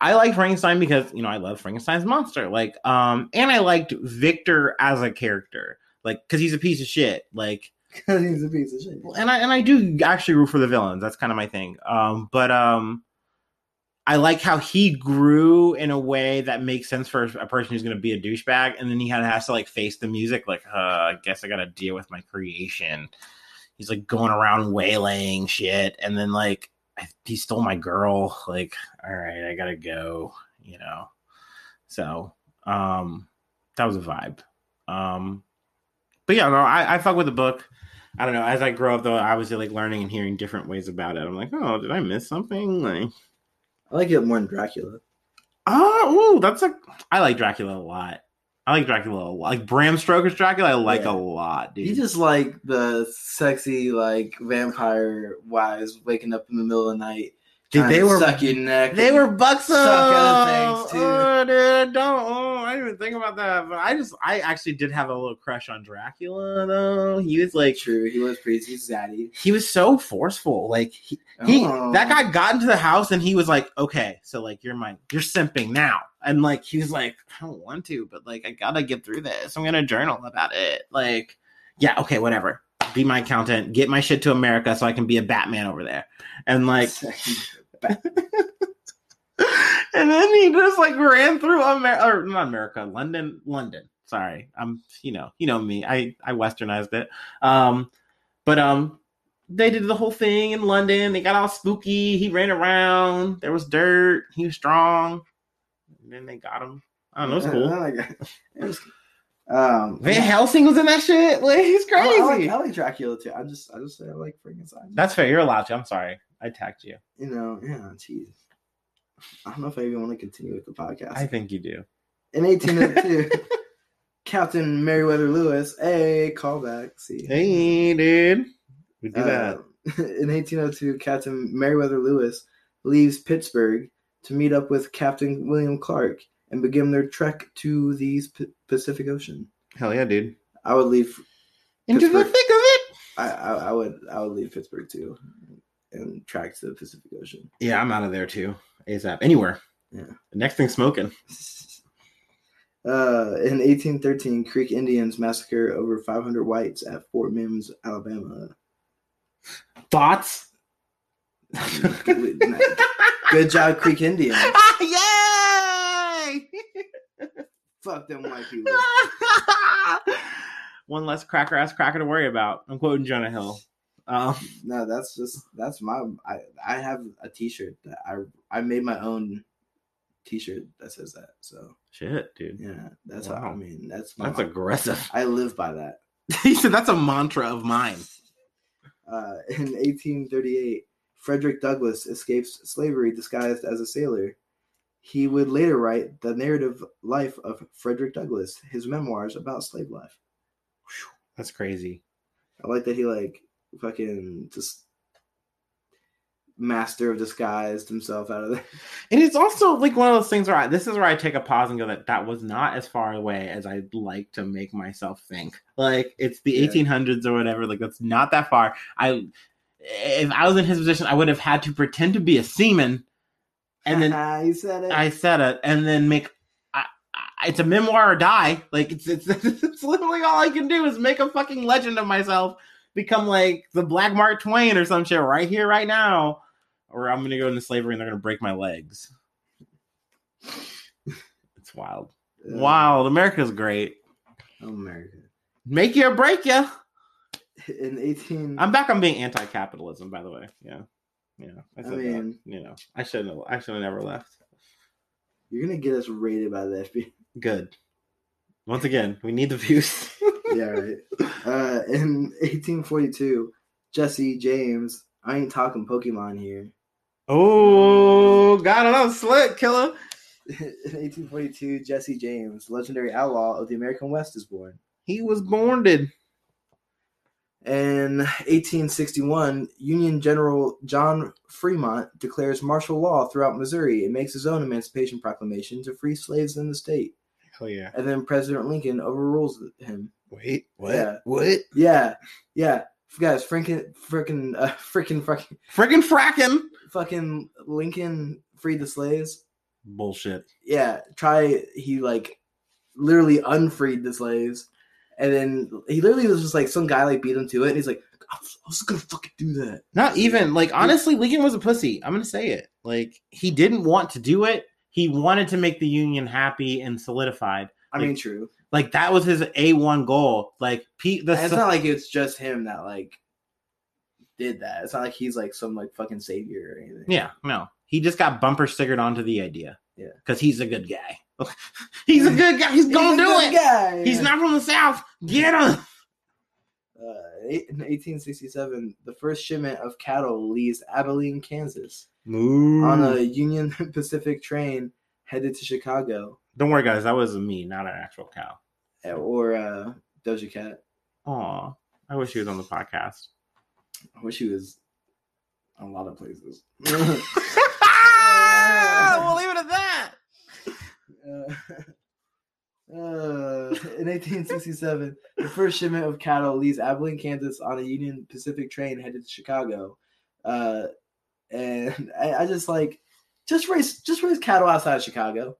I I like Frankenstein because you know I love Frankenstein's monster, like, um, and I liked Victor as a character, like, because he's a piece of shit, like. because [laughs] he's a piece of shit. and I and I do actually root for the villains. That's kind of my thing. Um, but um, I like how he grew in a way that makes sense for a person who's going to be a douchebag, and then he had has to like face the music. Like, uh, I guess I got to deal with my creation. He's like going around waylaying shit, and then like he stole my girl. Like, all right, I gotta go. You know, so um, that was a vibe. Um, but yeah, no, I, I fuck with the book. I don't know. As I grow up, though, I was like learning and hearing different ways about it. I'm like, oh, did I miss something? Like, I like it more than Dracula. oh, ooh, that's a. I like Dracula a lot. I like Dracula a lot. Like Bram Stoker's Dracula, I like Yeah. a lot, dude. He just like the sexy like vampire wives waking up in the middle of the night. Dude, they were suck your neck. They were buxom. Suck other things, too. Oh, dude, don't. Oh, I didn't even think about that. But I just, I actually did have a little crush on Dracula, though. He was like, true. He was pretty zaddy. he was so forceful. Like he, he Oh. that guy got into the house and he was like, okay, so like you're my, you're simping now, and like he was like, I don't want to, but like I gotta get through this. I'm gonna journal about it. Like, yeah, okay, whatever. Be my accountant. Get my shit to America so I can be a Batman over there. And like, [laughs] and then he just like ran through America, or not America, London, London. Sorry, I'm, you know, you know me. I I westernized it. Um, but um, they did the whole thing in London. They got all spooky. He ran around. There was dirt. He was strong. And then they got him. I don't know. It was cool. I like it. It was- um, Van Helsing was in that shit. [laughs] Like he's crazy. I like, I like Dracula too. I just I just say I like Frankenstein. That's fair. You're allowed to. I'm sorry. I attacked you. you know, yeah, jeez. I don't know if I even want to continue with the podcast. I think you do. In 1802, [laughs] Captain Meriwether Lewis, a callback. See, Hey, dude. We do that. Uh, [laughs] in 1802, Captain Meriwether Lewis leaves Pittsburgh to meet up with Captain William Clark and begin their trek to the P- Pacific Ocean. Hell yeah, dude. I would leave. Into the thick of it. I, I, I would. I would leave Pittsburgh too, and track to the Pacific Ocean. Yeah, I'm out of there too. ASAP. Anywhere. Yeah. The next thing smoking. [laughs] Uh, in 1813, Creek Indians massacre over 500 whites at Fort Mims, Alabama. Thoughts? Good, good job, Creek [laughs] Indians. Yay! Fuck them white [laughs] people. One less cracker ass cracker to worry about. I'm quoting Jonah Hill. Um, No, that's just that's my. I I have a T-shirt that I I made my own T-shirt that says that. So shit, dude. yeah, that's how Wow. I mean. That's my. That's aggressive. I live by that. [laughs] he said that's a mantra of mine. Uh, in 1838, Frederick Douglass escapes slavery disguised as a sailor. He would later write the narrative life of Frederick Douglass, his memoirs about slave life. That's crazy. I like that he like fucking just master of disguised himself out of there. [laughs] And it's also like one of those things where I, this is where I take a pause and go that that was not as far away as I'd like to make myself think. Like it's the Yeah. 1800s or whatever. Like that's not that far. I if I was in his position, I would have had to pretend to be a seaman, and then I said it. I said it, and then make. I, I, it's a memoir or die. Like it's, it's [laughs] it's literally all I can do is make a fucking legend of myself, become like the Black Mark Twain or some shit right here, right now, or I'm gonna go into slavery and they're gonna break my legs. It's wild, Uh, wild. America's great. America. Make you or break you. In 18 I'm back on being anti-capitalism, by the way. Yeah, yeah. I, I mean- that. you know, I shouldn't. Have, I should have never left. you're gonna get us raided by the FBI. Good. Once again, we need the views. [laughs] yeah, right. Uh, in 1842, Jesse James. I ain't talking Pokemon here. Oh, got another slick killer. [laughs] In 1842, Jesse James, legendary outlaw of the American West, is born. He was born did. In 1861, Union General John Fremont declares martial law throughout Missouri and makes his own Emancipation Proclamation to free slaves in the state. Hell yeah. And then President Lincoln overrules him. Wait, what? Yeah. What? Yeah, yeah, guys, freaking, freaking, uh, [laughs] freaking, fucking, Friggin' fracking. fucking Lincoln freed the slaves. Bullshit. Yeah, try he like literally unfreed the slaves, and then he literally was just like some guy like beat him to it, and he's like, I was, I gonna fucking do that. Not even like honestly, Lincoln was a pussy. I'm gonna say it. Like he didn't want to do it. He wanted to make the union happy and solidified. I Like, mean, true. Like that was his a one goal. Like Pete, the it's not like it's just him that like did that. It's not like he's like some like fucking savior or anything. yeah, no, he just got bumper stickered onto the idea. Yeah. because he's a good guy. [laughs] he's a good guy. He's He's gonna a do it. Guy. He's not from the south. Get him. Uh, in 1867, the first shipment of cattle leaves Abilene, Kansas, Moo. on a Union [laughs] Pacific train headed to Chicago, Don't worry, guys. That was me, not an actual cow. Uh, or uh, Doja Cat. Aw, I wish he was on the podcast. I wish he was a lot of places. [laughs] we'll leave it at that. Uh, [laughs] uh, in 1867, the first shipment of cattle leaves Abilene, Kansas, on a Union Pacific train headed to Chicago. Uh, and I, I just like just raise just raise cattle outside of Chicago.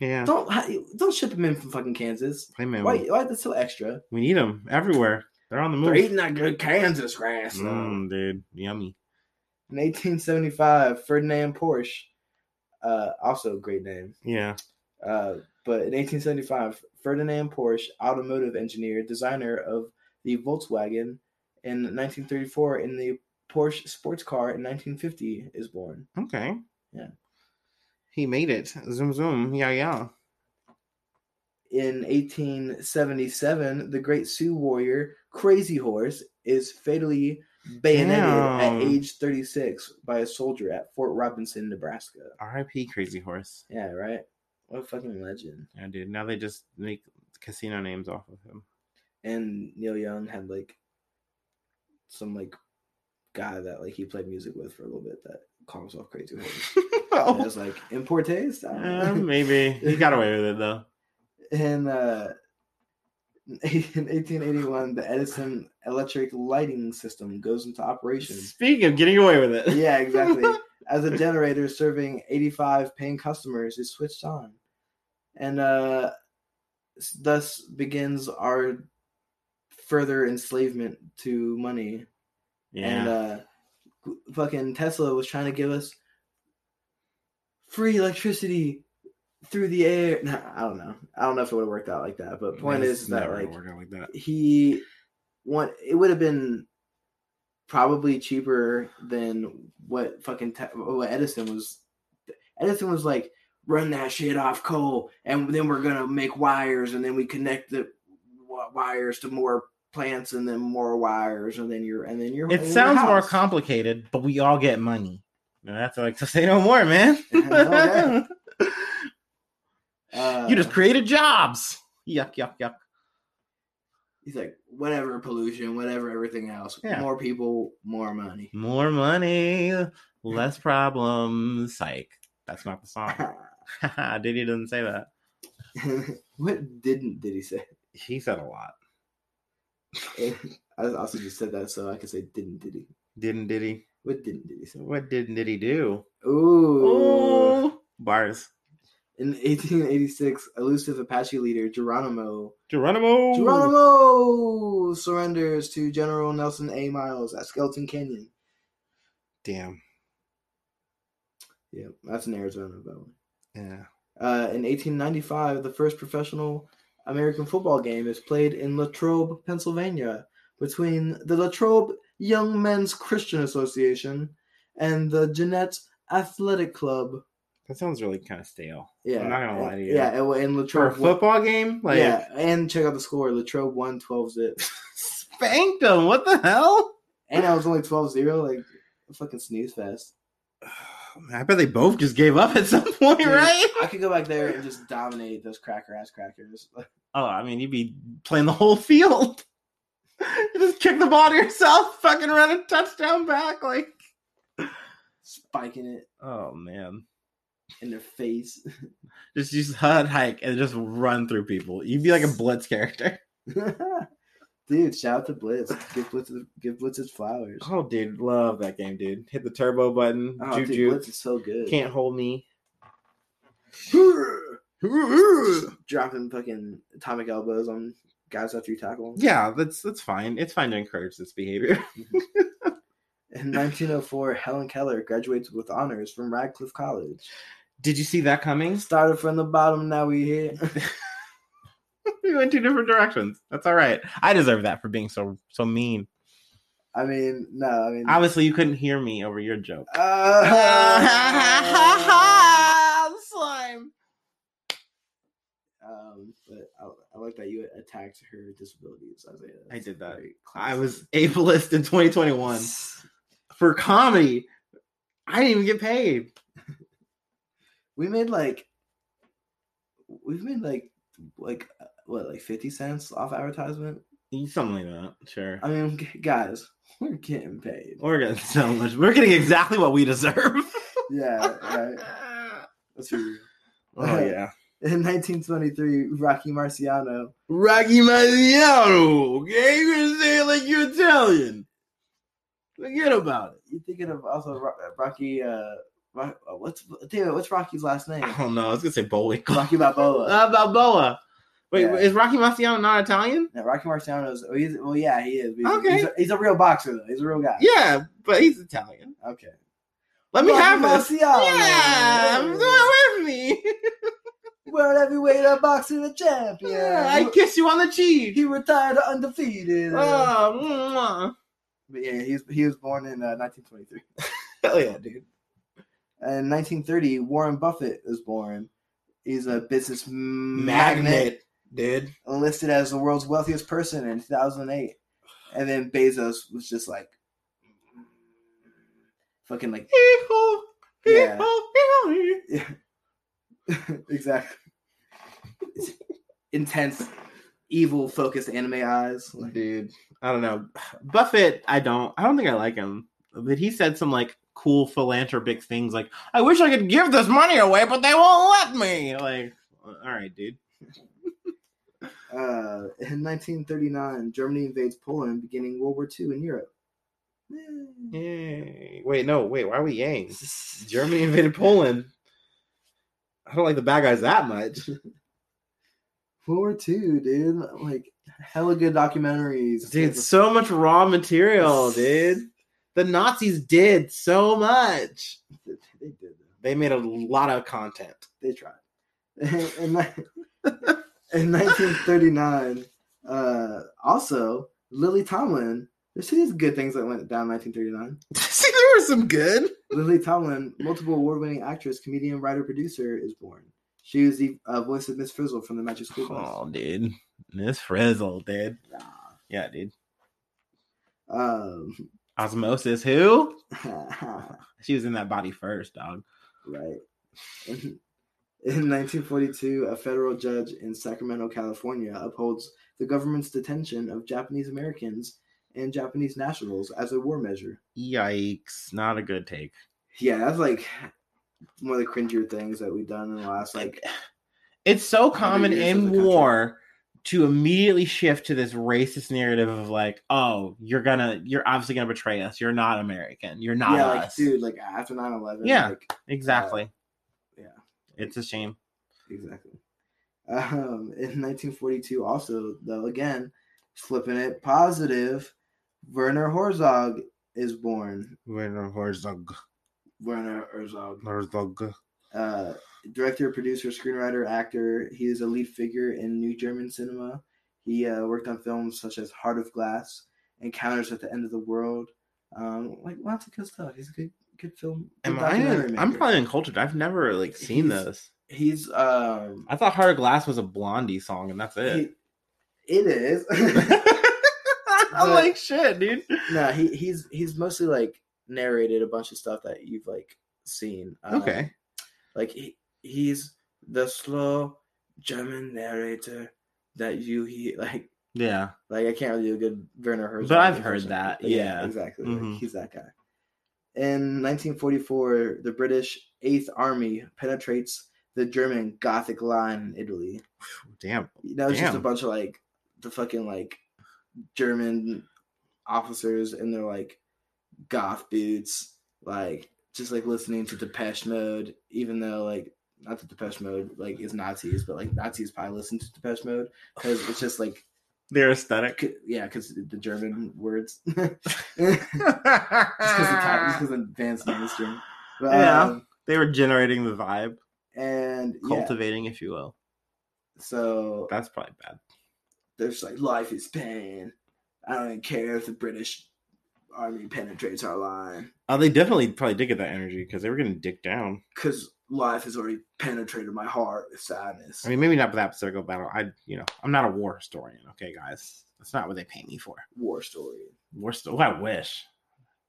Yeah, Don't don't ship them in from fucking Kansas. Hey, man, Why why that's so extra? we need them everywhere. They're on the move. They're eating that good Kansas grass. Mm, dude, yummy. In 1875, Ferdinand Porsche, uh, also a great name. Yeah. Uh, but in 1875, Ferdinand Porsche, automotive engineer, designer of the Volkswagen in 1934, in the Porsche sports car in 1950, is born. Okay. Yeah. He made it. Zoom zoom. Yeah yeah. In 1877, the Great Sioux warrior Crazy Horse is fatally bayoneted Damn. at age 36 by a soldier at Fort Robinson, Nebraska. R.I.P. Crazy Horse. Yeah, right. What a fucking legend. Yeah, dude. Now they just make casino names off of him. And Neil Young had like some like guy that like he played music with for a little bit that called himself Crazy Horse. [laughs] And it was like in poor taste. Uh, maybe he got away with it though. [laughs] in uh, in 1881, the Edison electric lighting system goes into operation. Speaking of getting away with it, Yeah, exactly. [laughs] As a generator serving 85 paying customers is switched on, and uh, thus begins our further enslavement to money. yeah. And uh, fucking Tesla was trying to give us free electricity through the air. No, I don't know. I don't know if it would have worked out like that. But point It's is that like out like that. he want it would have been probably cheaper than what fucking te- what Edison was. Edison was like, run that shit off coal, and then we're gonna make wires, and then we connect the wires to more plants, and then more wires, and then you're and then you're. It in your sounds more complicated, but we all get money. And that's like to say no more, man. [laughs] Okay. [laughs] Uh, you just created jobs. Yuck, yuck, yuck. He's like, whatever pollution, whatever everything else. Yeah. More people, more money. More money, less problems. Psych. That's not the song. [laughs] [laughs] Diddy doesn't say that. [laughs] what didn't did he say? He said a lot. I also just said that so I could say didn't did he? Didn't Diddy? What didn't did he say? What didn't Diddy do? Ooh. Oh, bars. In 1886, elusive Apache leader Geronimo Geronimo. Geronimo surrenders to General Nelson A. Miles at Skeleton Canyon. Damn. Yeah, that's in Arizona, by the way. Yeah. Uh, in 1895, the first professional American football game is played in Latrobe, Pennsylvania, between the Latrobe Young Men's Christian Association and the Jeannette Athletic Club. That sounds really kind of stale. Yeah, I'm not gonna lie to you. Yeah, and, and For a Latrobe. won- football game, like yeah, and check out the score. Latrobe won 12 zip. [laughs] spanked them. What the hell? And I was only 12 0. Like, a fucking sneeze fest. [sighs] [sighs] [sighs] I bet they both just gave up at some point, Dude, right? I could go back there and just dominate those cracker ass crackers. [laughs] Oh, I mean, you'd be playing the whole field. [laughs] you just kick the ball to yourself, fucking run a touchdown back, like. Spiking it Oh man, in their face. [laughs] just use HUD hike and just run through people. You'd be like a blitz character. Dude, shout out to Blitz. Give Blitz give Blitz his flowers. Oh, dude, love that game, dude. Hit the turbo button. Oh, dude, Juju Blitz is so good. can't hold me. [sighs] dropping fucking atomic elbows on guys after you tackle. Yeah, that's that's fine. It's fine to encourage this behavior. [laughs] In 1904, Helen Keller graduates with honors from Radcliffe College. Did you see that coming? Started from the bottom, now we here. [laughs] [laughs] we went two different directions. That's all right. I deserve that for being so so mean. I mean, no, I mean, Obviously, you couldn't hear me over your joke. [laughs] uh, [laughs] Slime. um, but I, I like that you attacked her disabilities, Isaiah. I did that. I was ableist in 2021 for comedy. I didn't even get paid. We made like, we've made like, like what, like fifty cents off advertisement. Something like that. Sure. I mean, guys, [laughs] we're getting paid. We're getting [laughs] so much. We're getting exactly what we deserve. [laughs] Yeah, right. Let's real. Oh yeah. In 1923, Rocky Marciano. Rocky Marciano. Okay, you're gonna say it like you're Italian. Forget about it. You're thinking of also Rocky? Uh, uh, what's David? What's Rocky's last name? I don't know. I was gonna say Bullwinkle. Rocky Balboa. Uh, Balboa. Wait, Yeah. is Rocky Marciano not Italian? Yeah, Rocky Marciano's. Oh, he's, well, yeah, he is. He's, Okay. he's a, he's a real boxer though. He's a real guy. Yeah, but he's Italian. Okay. Let me Rocky have this. Marciano. Yeah, do it with me. [laughs] World heavyweight boxing champion. Yeah, I kiss you on the cheek. he retired undefeated. Oh. But yeah, he's he was born in uh, 1923. [laughs] hell yeah, dude. In 1930, Warren Buffett was born. He's a business magnate, Magnet, dude. listed as the world's wealthiest person in 2008. And then Bezos was just like, mm, fucking like, Yeah. yeah. [laughs] exactly. Intense, evil focused anime eyes. Like, Dude, I don't know. Buffett, I don't. I don't think I like him. But he said some like cool philanthropic things, like "I wish I could give this money away, but they won't let me." Like, all right, dude. Uh, in 1939, Germany invades Poland, beginning World War II in Europe. Yay! Wait, no, wait. Why are we yang? [laughs] Germany invaded Poland. I don't like the bad guys that much. [laughs] World War II, dude. Like, hella good documentaries. Dude, so much raw material, [laughs] dude. The Nazis did so much. they did. They made a lot of content. They tried. in, ni- in 1939, uh, also Lily Tomlin. There's these good things that went down in 1939. [laughs] See, there were some good. Lily Tomlin, multiple award-winning actress, comedian, writer, producer, is born. She was the uh, voice of Miss Frizzle from the Magic School Bus. Oh, dude. Miss Frizzle, dude. Ah. Yeah, dude. Um, Osmosis, who? [laughs] She was in that body first, dog. In, [laughs] in 1942, a federal judge in Sacramento, California, upholds the government's detention of Japanese Americans and Japanese nationals as a war measure. Yikes. Not a good take. Yeah, that's like one of the cringier things that we've done in the last like. It's so common in war to immediately shift to this racist narrative of like, oh, you're gonna, you're obviously gonna betray us. You're not American. You're not yeah, like us. dude, like after 9-11, Yeah. like, uh, exactly. yeah. It's a shame. exactly. Um, in 1942, also though, again, flipping it positive, Werner Herzog is born. Werner Herzog. Werner Herzog, Herzog. uh, director, producer, screenwriter, actor. He is a lead figure in New German cinema. He uh, worked on films such as Heart of Glass, Encounters at the End of the World. Um, like lots of good stuff. He's a good, good film. Am I? documentary I'm probably uncultured. I've never like seen He's- this. He's um. I thought Heart of Glass was a Blondie song, and that's it. he- it is. [laughs] I'm like shit, dude. no, he he's he's mostly like narrated a bunch of stuff that you've like seen. Um, Okay. like he, he's the slow German narrator that you he [laughs] like Yeah. like I can't really do a good Werner Herzog. But I've heard that, but yeah. exactly. like, Mhm. he's that guy. In 1944, the British Eighth Army penetrates the German Gothic line in Italy. Damn. You know, it's just a bunch of like the fucking like German officers in their like goth boots, like just like listening to Depeche Mode, even though like not that Depeche Mode like is Nazis, but like Nazis probably listen to Depeche Mode because it's just like Their aesthetic. Yeah, because the German words. [laughs] Just because the [laughs] time, the band's name is German. But, Yeah. um, they were generating the vibe, and yeah, cultivating, if you will. so That's probably bad. they're like, life is pain. I don't even care if the British army penetrates our line Oh, they definitely probably did get that energy because they were getting dick down. because life has already penetrated my heart with sadness. I mean, maybe not with that Pacific battle. I, you know, I'm not a war historian. Okay, guys, that's not what they pay me for. War story. War sto- I wish.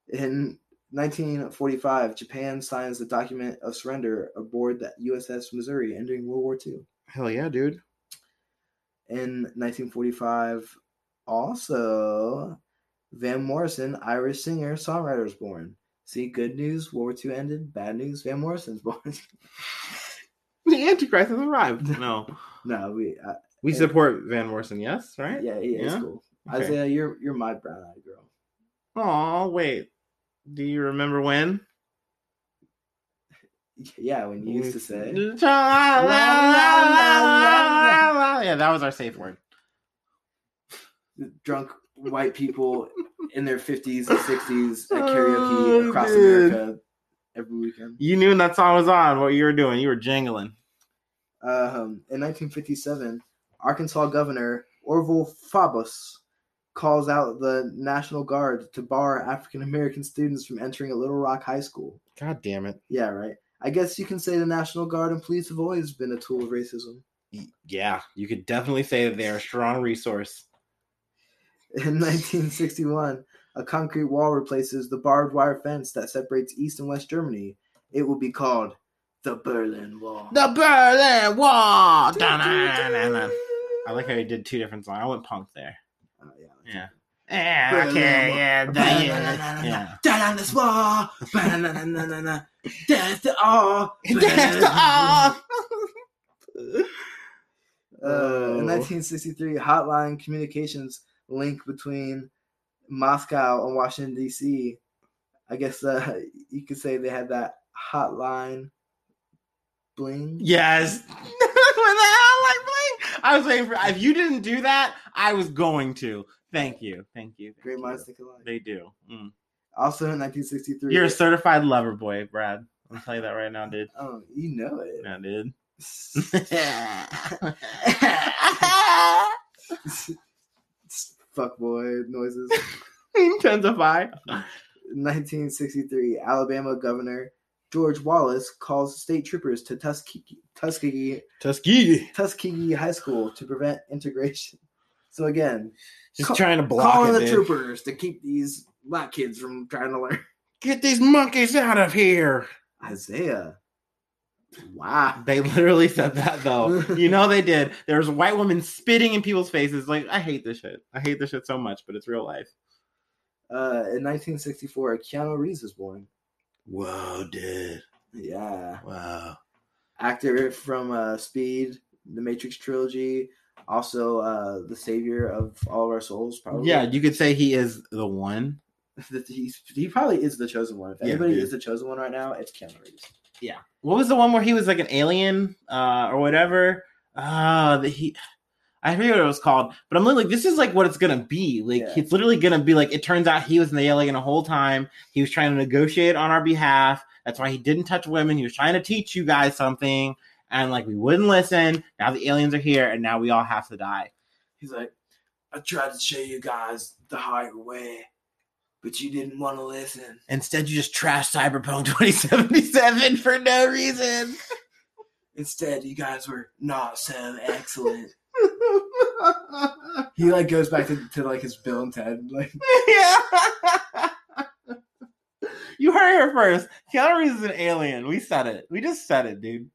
In 1945, Japan signs the document of surrender aboard the USS Missouri, ending World War II. Hell yeah, dude. In 1945, also, Van Morrison, Irish singer songwriter, was born. See, good news, World War II ended. Bad news, Van Morrison's [laughs] born. The Antichrist has arrived. No, no, we, uh, we Yeah. support Van Morrison. Yes, right? yeah, yeah, it's cool. Okay. Isaiah, you're you're my brown eyed girl. Oh wait, do you remember when? [laughs] Yeah, when you used to say, Yeah, that was our safe word. drunk white people [laughs] in their 50s and 60s at Oh, karaoke across dude. America every weekend. You knew when that song was on what you were doing. You were jingling. Um, in 1957, Arkansas Governor Orville Faubus calls out the National Guard to bar African American students from entering a Little Rock High School. God damn it. Yeah, right. I guess you can say the National Guard and police have always been a tool of racism. Yeah, you could definitely say that they're a strong resource. In [laughs] 1961, a concrete wall replaces the barbed wire fence that separates East and West Germany. It will be called the Berlin Wall. The Berlin Wall. [laughs] Da-na-na-na. I like how you did two different songs. I went punk there. Oh, yeah. Yeah. Yeah, Berlin okay, Wall. yeah, that- yeah, yeah. Down on this wall. Death to all. [laughs] Death to all. Uh, in Oh. 1963, hotline communications link between Moscow and Washington D.C. I guess uh, you could say they had that hotline bling. Yes. [laughs] With the hell like bling. I was waiting for. If you didn't do that, I was going to. Thank you. Thank you. Thank Great minds think alike. They do. Mm. Also in 1963, You're a certified lover boy, Brad. I'll tell you that right now, dude. oh, you know it. Yeah, dude. [laughs] [laughs] Fuck boy noises. [laughs] Intensify. 1963, Alabama Governor George Wallace calls state troopers to Tuskegee, Tuskegee, Tuskegee. Tuskegee High School to prevent integration. So again, Just Call- trying to block calling it, the dude. troopers to keep these black kids from trying to learn. Get these monkeys out of here. Isaiah, wow. They literally said that though. you know they did. There was a white woman spitting in people's faces. Like, I hate this shit. I hate this shit so much, but it's real life. Uh, in 1964, Keanu Reeves was born. Whoa, dude. Yeah, Wow. actor from uh, Speed, the Matrix trilogy, also uh, the savior of all of our souls. Probably. Yeah, you could say he is the one. That [laughs] he's, he probably is the chosen one. If anybody dude. is the chosen one right now, it's Keanu Reeves. Yeah. What was the one where he was like an alien uh, or whatever? Uh, the, he. I forget what it was called, but I'm literally like, this is like what it's gonna be. Like, Yeah. it's literally gonna be like. It turns out he was an alien the whole time. He was trying to negotiate on our behalf. That's why he didn't touch women. He was trying to teach you guys something, and like we wouldn't listen. Now the aliens are here, and now we all have to die. He's like, I tried to show you guys the hard way, but you didn't want to listen. Instead, you just trashed Cyberpunk [laughs] 2077 for no reason. [laughs] Instead, you guys were not so excellent. [laughs] he like goes back to, to like his Bill and Ted. Like, yeah. you heard her first. Keanu Reeves is an alien. We said it. We just said it, dude.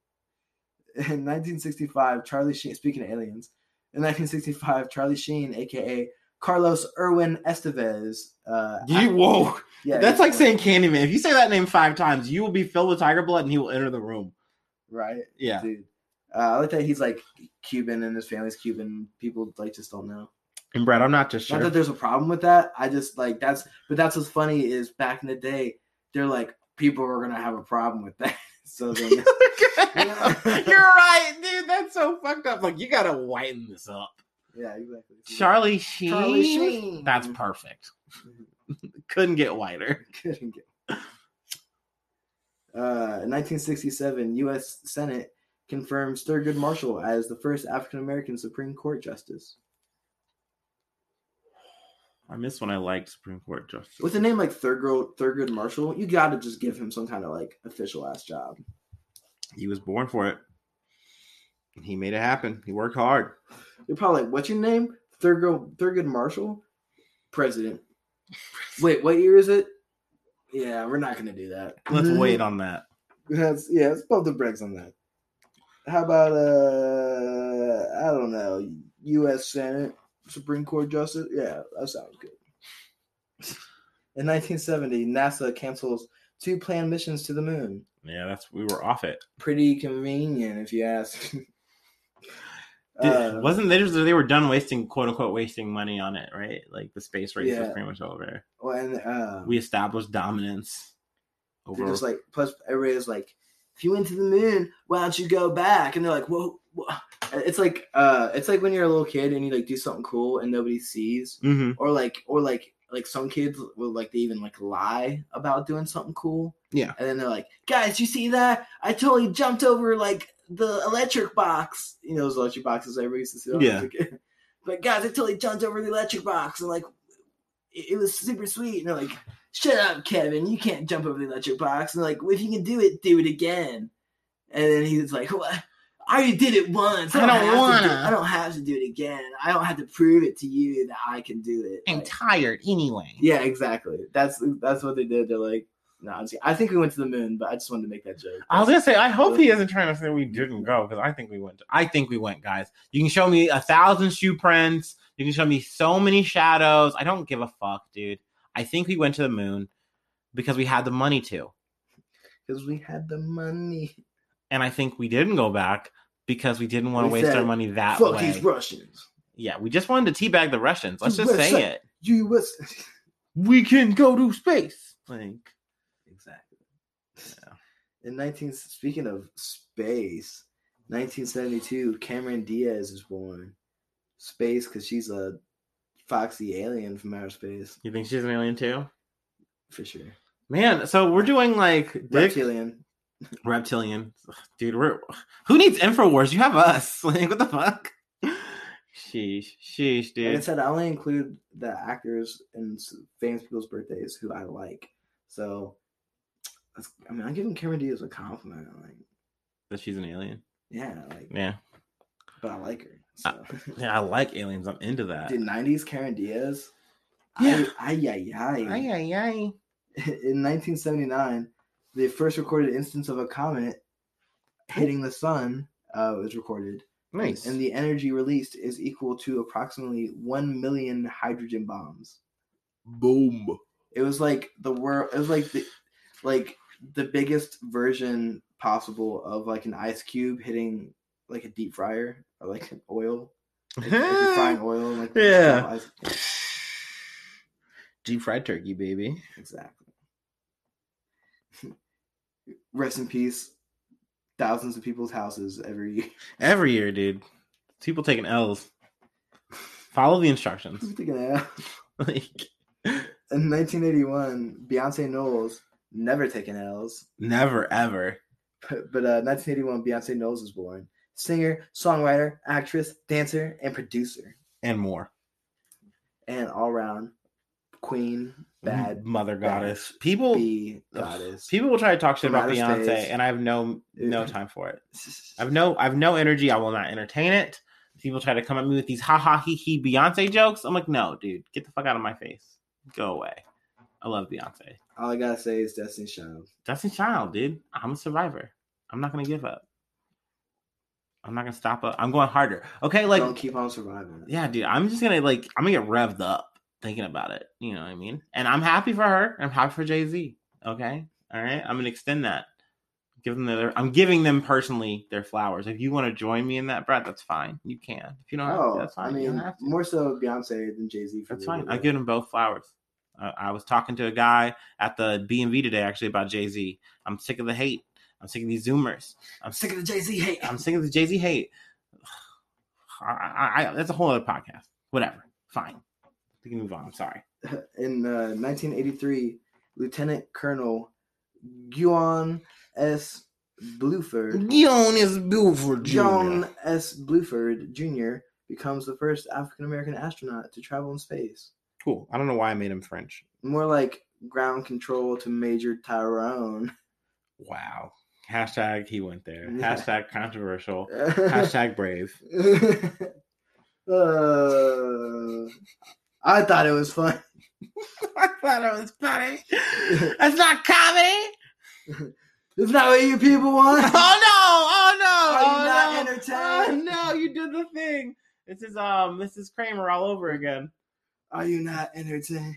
in 1965, Charlie Sheen. Speaking of aliens, in 1965, Charlie Sheen, aka Carlos Irwin Estevez. Uh, You whoa. yeah, That's like saying Candyman. If you say that name five times, you will be filled with tiger blood and he will enter the room. right, Yeah. dude. Uh, I like that he's like Cuban and his family's Cuban. People like just don't know. And Brad, I'm not just Not sure. that there's a problem with that. I just like that's, but that's what's funny is back in the day, they're like people are gonna have a problem with that. [laughs] So then, [laughs] [laughs] You're right, dude. That's so fucked up. Like you gotta whiten this up. Yeah, exactly. Charlie Sheen. Charlie Sheen. That's perfect. [laughs] Couldn't get whiter. [laughs] Couldn't get. Uh, in 1967, U.S. Senate confirms Thurgood Marshall as the first African American Supreme Court justice. I miss when I liked Supreme Court justice. With a name like Thurgood Thurgood Marshall, you got to just give him some kind of like official ass job. He was born for it. He made it happen. He worked hard. You're probably like, "What's your name?" Thurgood Thurgood Marshall, president. Wait, what year is it? Yeah, we're not gonna do that. Let's wait on that. That's yeah, let's pump the brakes on that. How about uh I don't know, US Senate, Supreme Court Justice? Yeah, that sounds good. In 1970, NASA cancels two planned missions to the moon. Yeah, that's we were off it. Pretty convenient if you ask. [laughs] Did, Uh, wasn't they just they were done wasting quote unquote wasting money on it, right? Like the space race was pretty much over. well, and uh, We established dominance they're over just like [laughs] plus everybody's like, if you went to the moon, why don't you go back? And they're like, whoa, whoa. It's like uh, it's like when you're a little kid and you like do something cool and nobody sees, hmm or like or like like some kids will like they even like lie about doing something cool. Yeah. And then they're like, guys, you see that? I totally jumped over like the electric box. You know those electric boxes I used to see. when I was Yeah. a. [laughs] But guys, I totally jumped over the electric box and like it, it was super sweet. And they're like, shut up, Kevin. You can't jump over the electric box. And like, well, if you can do it, do it again. And then he's like, what? I already did it once. I don't have to do- wanna." I don't have to do it again. I don't have to prove it to you that I can do it. I'm Like, tired anyway. yeah, exactly. That's that's what they did. They're like, no, I think we went to the moon, but I just wanted to make that joke. I was gonna say, I hope he isn't trying to say we didn't go because I think we went. I think we went, guys. You can show me a thousand shoe prints. You can show me so many shadows. I don't give a fuck, dude. I think we went to the moon because we had the money to, because we had the money. and I think we didn't go back because we didn't want to waste our money that Fuck way. these Russians. yeah, we just wanted to teabag the Russians. Let's just say it. U.S. [laughs] We can go to space. Like. In 19 speaking of space, 1972, Cameron Diaz is born. Space because she's a foxy alien from outer space you think she's an alien too? for sure. Man, so we're doing like dick Reptilian. reptilian, dude. We're who needs Infowars? You have us. [laughs] Like, what the fuck? Sheesh, sheesh, Like I said, I only include the actors and famous people's birthdays who I like. So, I mean, I'm giving Cameron Diaz a compliment. Like, That she's an alien. yeah, like, Yeah, but I like her. So. [laughs] yeah. I like aliens. I'm into that. Dude, 90s Karen Diaz. Yeah. Ay, ay, ay, ay. Ay, ay, ay. In 1979, the first recorded instance of a comet hitting the sun uh, was recorded. Nice. And the energy released is equal to approximately 1 million hydrogen bombs. boom. It was like the world, it was like the, like the biggest version possible of like an ice cube hitting like a deep fryer or like an oil. Like, like [laughs] frying oil. Like, Yeah. Deep fried turkey, baby. Exactly. [laughs] Rest in peace. Thousands of people's houses every year. Every year, dude. People taking L's. Follow the instructions. Who's taking that? [laughs] like, In 1981, Beyonce Knowles never taken L's, never ever. but, but uh, 1981, Beyonce Knowles was born. Singer, songwriter, actress, dancer, and producer, And more. and all round queen, bad, mother bad goddess. People ugh, goddess. people will try to talk shit about Beyonce, and I have no no time for it. [laughs] I've no I've no energy. I will not entertain it. People try to come at me with these ha ha he he Beyonce jokes. I'm like, no, dude, get the fuck out of my face. Go away. I love Beyonce. All I gotta say is Destiny's Child. Destiny Child, dude. I'm a survivor. I'm not gonna give up. I'm not gonna stop up. I'm going harder. Okay, like Don't keep on surviving. yeah, dude. I'm just gonna like I'm gonna get revved up thinking about it. You know what I mean? And I'm happy for her. I'm happy for Jay Z. Okay, all right. I'm gonna extend that. Give them their. I'm giving them personally their flowers. If you want to join me in that, Brett, that's fine. You can. If you don't, have to, Oh, that's fine. I mean, more so Beyonce than Jay Z. That's fine. I give them both flowers. Uh, I was talking to a guy at the B and V today actually about Jay Z. I'm sick of the hate. I'm sick of these Zoomers. I'm sick of the Jay Z hate. I'm sick of the Jay Z hate. [sighs] I, I, I, that's a whole other podcast. Whatever. Fine. We can move on. I'm sorry. [laughs] In uh, 1983, Lieutenant Colonel Guion S. Bluford, John is Buford John S. Bluford Jr. becomes the first African American astronaut to travel in space. Cool. I don't know why I made him French. More like ground control to Major Tyrone. Wow. Hashtag he went there. Yeah. Hashtag controversial. [laughs] Hashtag brave. [laughs] uh, I thought it was fun. [laughs] I thought it was funny. That's not comedy. Isn't what you people want? Oh no! Oh no! Are you oh, not no. entertained? Oh no! You did the thing. This is um Mrs. Kramer all over again. Are you not entertained?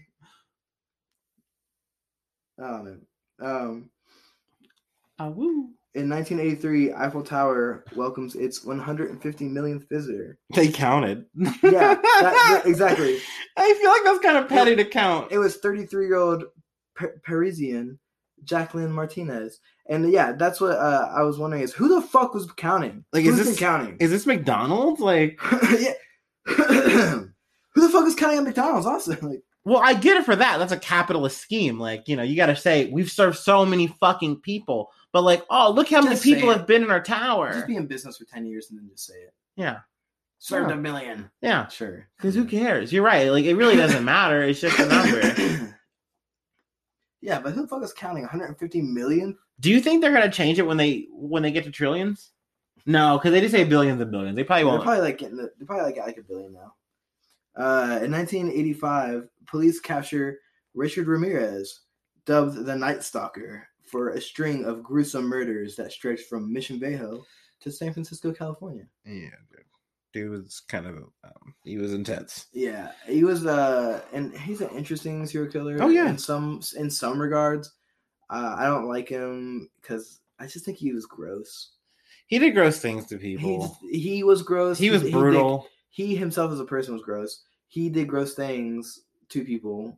Oh man. Um, Ah woo! in 1983, Eiffel Tower welcomes its 150 millionth visitor. They counted. Yeah, that- that- [laughs] exactly. I feel like that's kind of petty to count. It was 33 year old Parisian Jacqueline Martinez, and yeah, that's what uh, I was wondering is who the fuck was counting? Like, is this- been counting? Is this McDonald's? Like, [laughs] yeah. [clears throat] who the fuck is counting at McDonald's? Also, [laughs] like, well, I get it for that. That's a capitalist scheme. Like, you know, you got to say we've served so many fucking people, but like, oh, look how many people it. have been in our tower. just be in business for 10 years and then just say it. yeah, Served Yeah. a million. yeah. Sure. Because who cares? You're right. Like, it really doesn't [laughs] matter. It's just a number. yeah, but who the fuck is counting 150 million? Do you think they're gonna change it when they when they get to trillions? No, because they just say billions and billions. They probably They're won't. probably like getting the, they're probably like at like a billion now. Uh, in 1985, police capture Richard Ramirez, dubbed the Night Stalker, for a string of gruesome murders that stretched from Mission Viejo to San Francisco, California. yeah, dude. Dude was kind of um, he was intense. Yeah, he was uh, and he's an interesting serial killer. Oh, yeah. in some in some regards, uh, I don't like him because I just think he was gross. He did gross things to people. he was gross. He was did- brutal. he himself as a person was gross. He did gross things to people,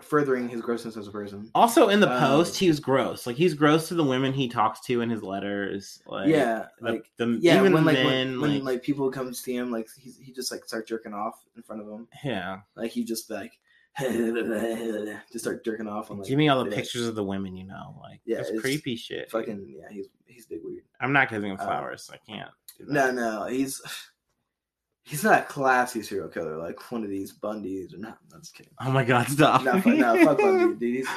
furthering his grossness as a person. Also, in the Uh, post, he was gross. Like he's gross to the women he talks to in his letters. Like yeah, like the yeah, even when like men, when, when like, like people come to see him, like he he just like start jerking off in front of them. yeah. Like he just like [laughs] just start jerking off on like Give me all the pictures of the women you know. Like Yeah, it's creepy shit. Fucking yeah, he's he's big weird. I'm not giving him uh, flowers. I can't. do that. No, no, he's he's not a classy serial killer like one of these Bundys or not. I'm just kidding. Oh my god, stop. no, fuck, no, fuck [laughs] Bundy, dude. He's,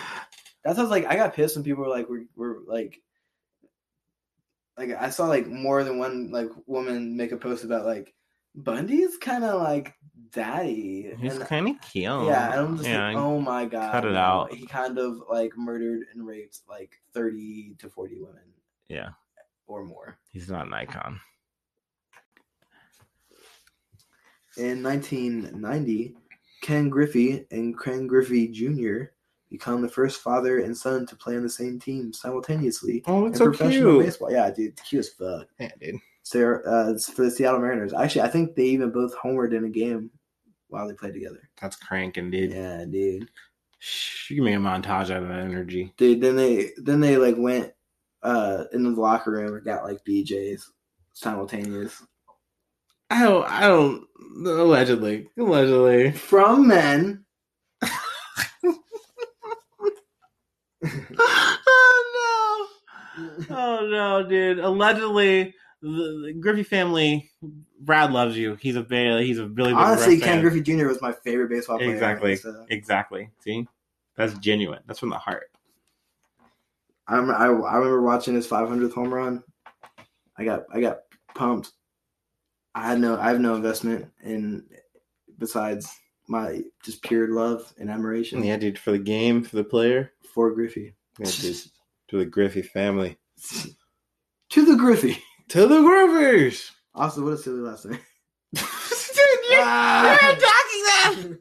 that sounds like I got pissed when people were like, we're, we're like, like I saw like more than one like woman make a post about like Bundy's kind of like daddy. He's kind of cute. yeah, and I'm just yeah, like, oh my god, cut it out. He kind of like murdered and raped like thirty to forty women yeah. or more. He's not an icon. In 1990, Ken Griffey and Ken Griffey Jr. become the first father and son to play on the same team simultaneously Oh, in so professional cute. baseball. Yeah, dude, cute as fuck. Yeah, dude. So uh, for the Seattle Mariners. Actually, I think they even both homered in a game while they played together. That's cranking, dude. Yeah, dude. You can make a montage out of that energy. Dude, then they then they like went uh into the locker room and got like BJ's simultaneous I don't. I don't. Allegedly. Allegedly. from men. [laughs] oh no! Oh no, dude! Allegedly, the, the Griffey family. Brad loves you. He's a. He's a really big Honestly, Ken fan. Griffey Jr. was my favorite baseball player. Exactly. So uh, Exactly. See, that's genuine. That's from the heart. I remember, I, I remember watching his 500th home run. I got I got pumped. I had no I have no investment in besides my just pure love and admiration Yeah, dude. For the game, for the player. for Griffey. Yeah, dude. To the Griffey family. [laughs] to the Griffey. To the Griffeys. Also, what a silly last name. [laughs] dude, you're, Ah. you're talking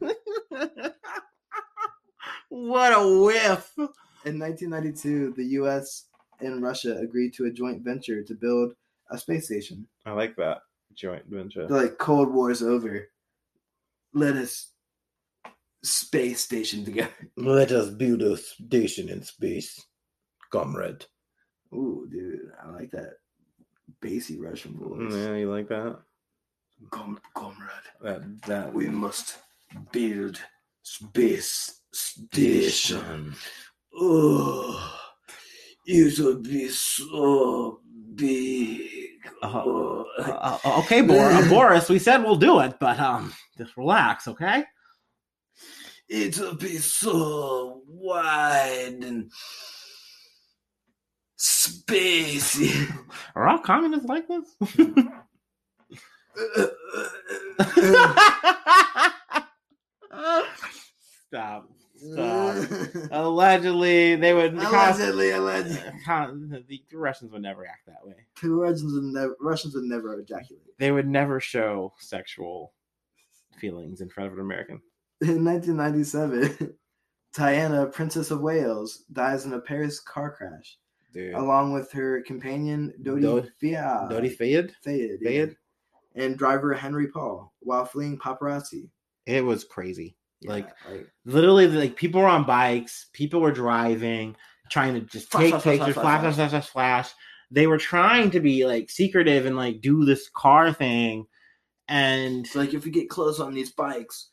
that. [laughs] what a whiff. In 1992, the U.S. and Russia agreed to a joint venture to build a space station. I like that joint venture. Like Cold War's over. Let us space station together. [laughs] Let us build a station in space, comrade. Ooh, dude, I like that bassy Russian voice. Yeah, you like that? Com- comrade, That that we must build space station. Oh, it will be so big. Oh, Uh, uh, okay, Bor- uh, Boris, we said we'll do it, but um, just relax, okay? it'll be so wide and spacey. [laughs] Are all communists like this? [laughs] [laughs] Stop. Stop. [laughs] Allegedly, they would. allegedly, allegedly. [laughs] The Russians would never act that way. The Russians would never. Russians would never ejaculate. They would never show sexual feelings in front of an American. In 1997, Diana, [laughs] Princess of Wales, dies in a Paris car crash, Dude. along with her companion Dodi Dodi- Fayed, Dodi Fayed? Fayed, Fayed? and driver Henry Paul, while fleeing paparazzi. It was crazy. Yeah, Like, like Literally, like people were on bikes, people were driving, trying to just Flash, take pictures, flash, flash, flash, flash, flash, flash, flash. They were trying to be like secretive and like do this car thing, and so like if we get close on these bikes,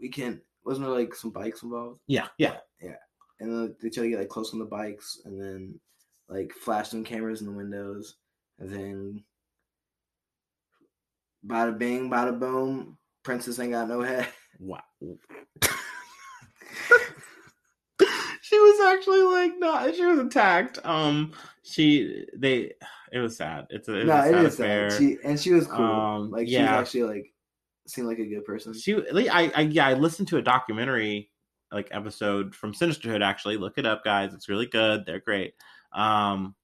we can. Wasn't there like some bikes involved? Yeah, yeah, yeah, And then they try to get like close on the bikes, and then like flash some cameras in the windows, and then bada bing, bada boom. Princess ain't got no head. [laughs] wow. [laughs] she was actually like not. She was attacked. Um, she they. It was sad. It's a, it was no, a it sad is affair. sad. She and she was cool. Um, like she yeah. was actually like seemed like a good person. she I, I yeah i listened to a documentary like episode from sinisterhood actually look it up guys it's really good they're great um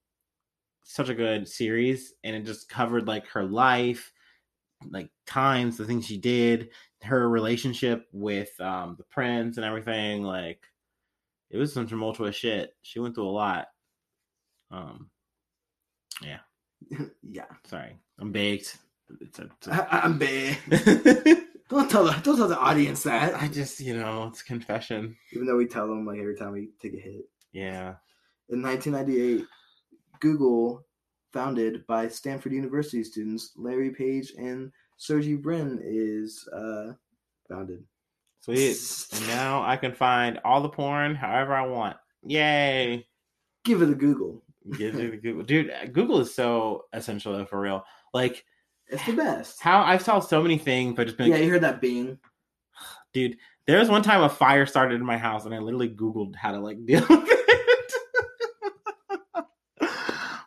such a good series and it just covered like her life like times the things she did her relationship with um the prince and everything like it was some tumultuous shit. She went through a lot. Um yeah, [laughs] yeah. sorry. I'm baked. It's a, it's I, I'm a- [laughs] Don't tell the don't tell the audience that. i just you know it's confession. Even though we tell them like every time we take a hit. yeah. In 1998, Google, founded by Stanford University students Larry Page and Sergey Brin, is uh, founded. Sweet. And now I can find all the porn however I want. Yay. Give it a Google. Give it to [laughs] Google. Dude, Google is so essential though, for real. Like It's the best. how I've saw so many things, but just been Yeah, you heard that Bing. [sighs] dude, there was one time a fire started in my house and I literally Googled how to like [laughs] deal with it. [laughs]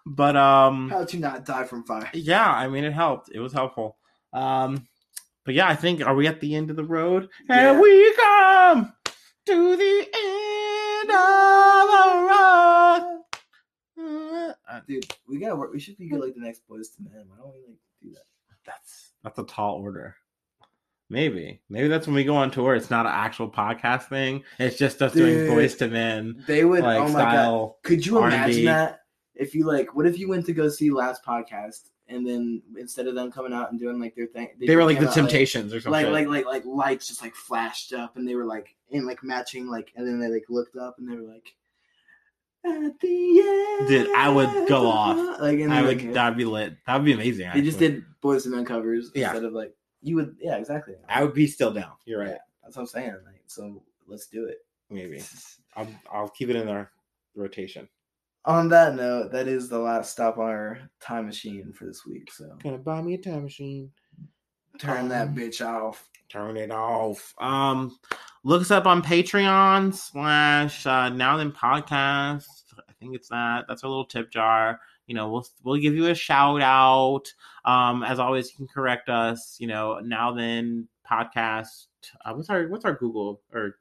but um How to not die from fire. yeah, I mean it helped. It was helpful. Um but yeah, I think are we at the end of the road? Yeah. And we come to the end of the road. Uh, Dude, we gotta work. We should be good like the next Boyz II Men. Why don't we like do that? that's that's a tall order. Maybe. Maybe that's when we go on tour. It's not an actual podcast thing. It's just us doing Dude. voice to men They would. like oh my god. style. Could you R&B. imagine that? If you like, what if you went to go see last podcast and then instead of them coming out and doing like their thing, They were like the out, Temptations or something. like like like like lights just like flashed up and they were like in like matching like and then they like looked up and they were like at the end. Dude, I would go off. Like and I would like, that'd be lit. That would be amazing. they just did Boys and Men covers Yeah. instead of like you would yeah exactly. I would be still down. You're right. Yeah, that's what I'm saying. Like so, let's do it. Maybe. [laughs] I'll I'll keep it in our rotation. On that note, that is the last stop on our time machine for this week. So Gonna buy me a time machine. turn that Um, bitch off. Turn it off. Um, look us up on Patreon slash uh, Now Then Podcast. I think it's that. That's our little tip jar. You know, we'll we'll give you a shout out. Um, as always, you can correct us. You know, Now Then Podcast. Uh, what's our what's our Google or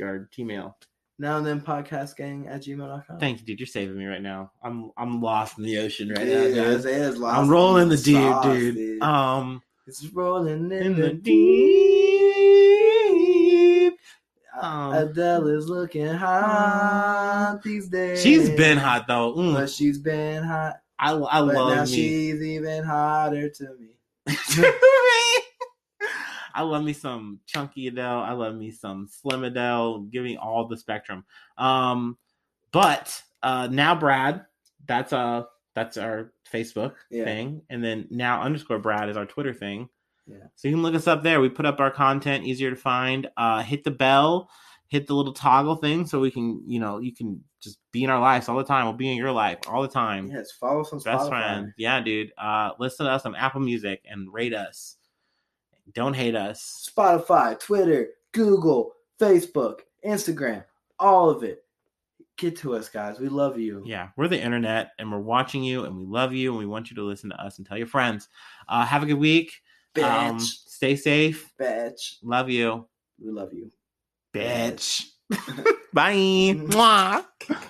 our Gmail? Now and then podcast gang at gmail.com. Thank you, dude. You're saving me right now. I'm I'm lost in the ocean right now, dude. it is lost I'm rolling in the deep, sauce, dude. Um, it's rolling in, in the, the deep. deep. Um, Adele is looking hot these days. She's been hot though. Mm. but she's been hot. I, I But now love me. she's even hotter to me. [laughs] [laughs] I love me some chunky Adele. I love me some slim Adele. Give me all the spectrum. Um, but uh, now Brad, that's uh That's our Facebook Yeah. thing. And then now underscore Brad is our Twitter thing. Yeah. So you can look us up there. We put up our content easier to find. Uh, hit the bell, hit the little toggle thing so we can, you know, you can just be in our lives all the time. We'll be in your life all the time. Yes, follow us on Best Spotify. friend. Yeah, dude. Uh, listen to us on Apple Music and rate us. Don't hate us. Spotify, Twitter, Google, Facebook, Instagram, all of it. Get to us, guys. We love you. Yeah, we're the internet and we're watching you and we love you and we want you to listen to us and tell your friends. Uh, have a good week. Bitch. Um, stay safe. Bitch. Love you. We love you. Bitch. [laughs] [laughs] Bye. Mwah. [laughs]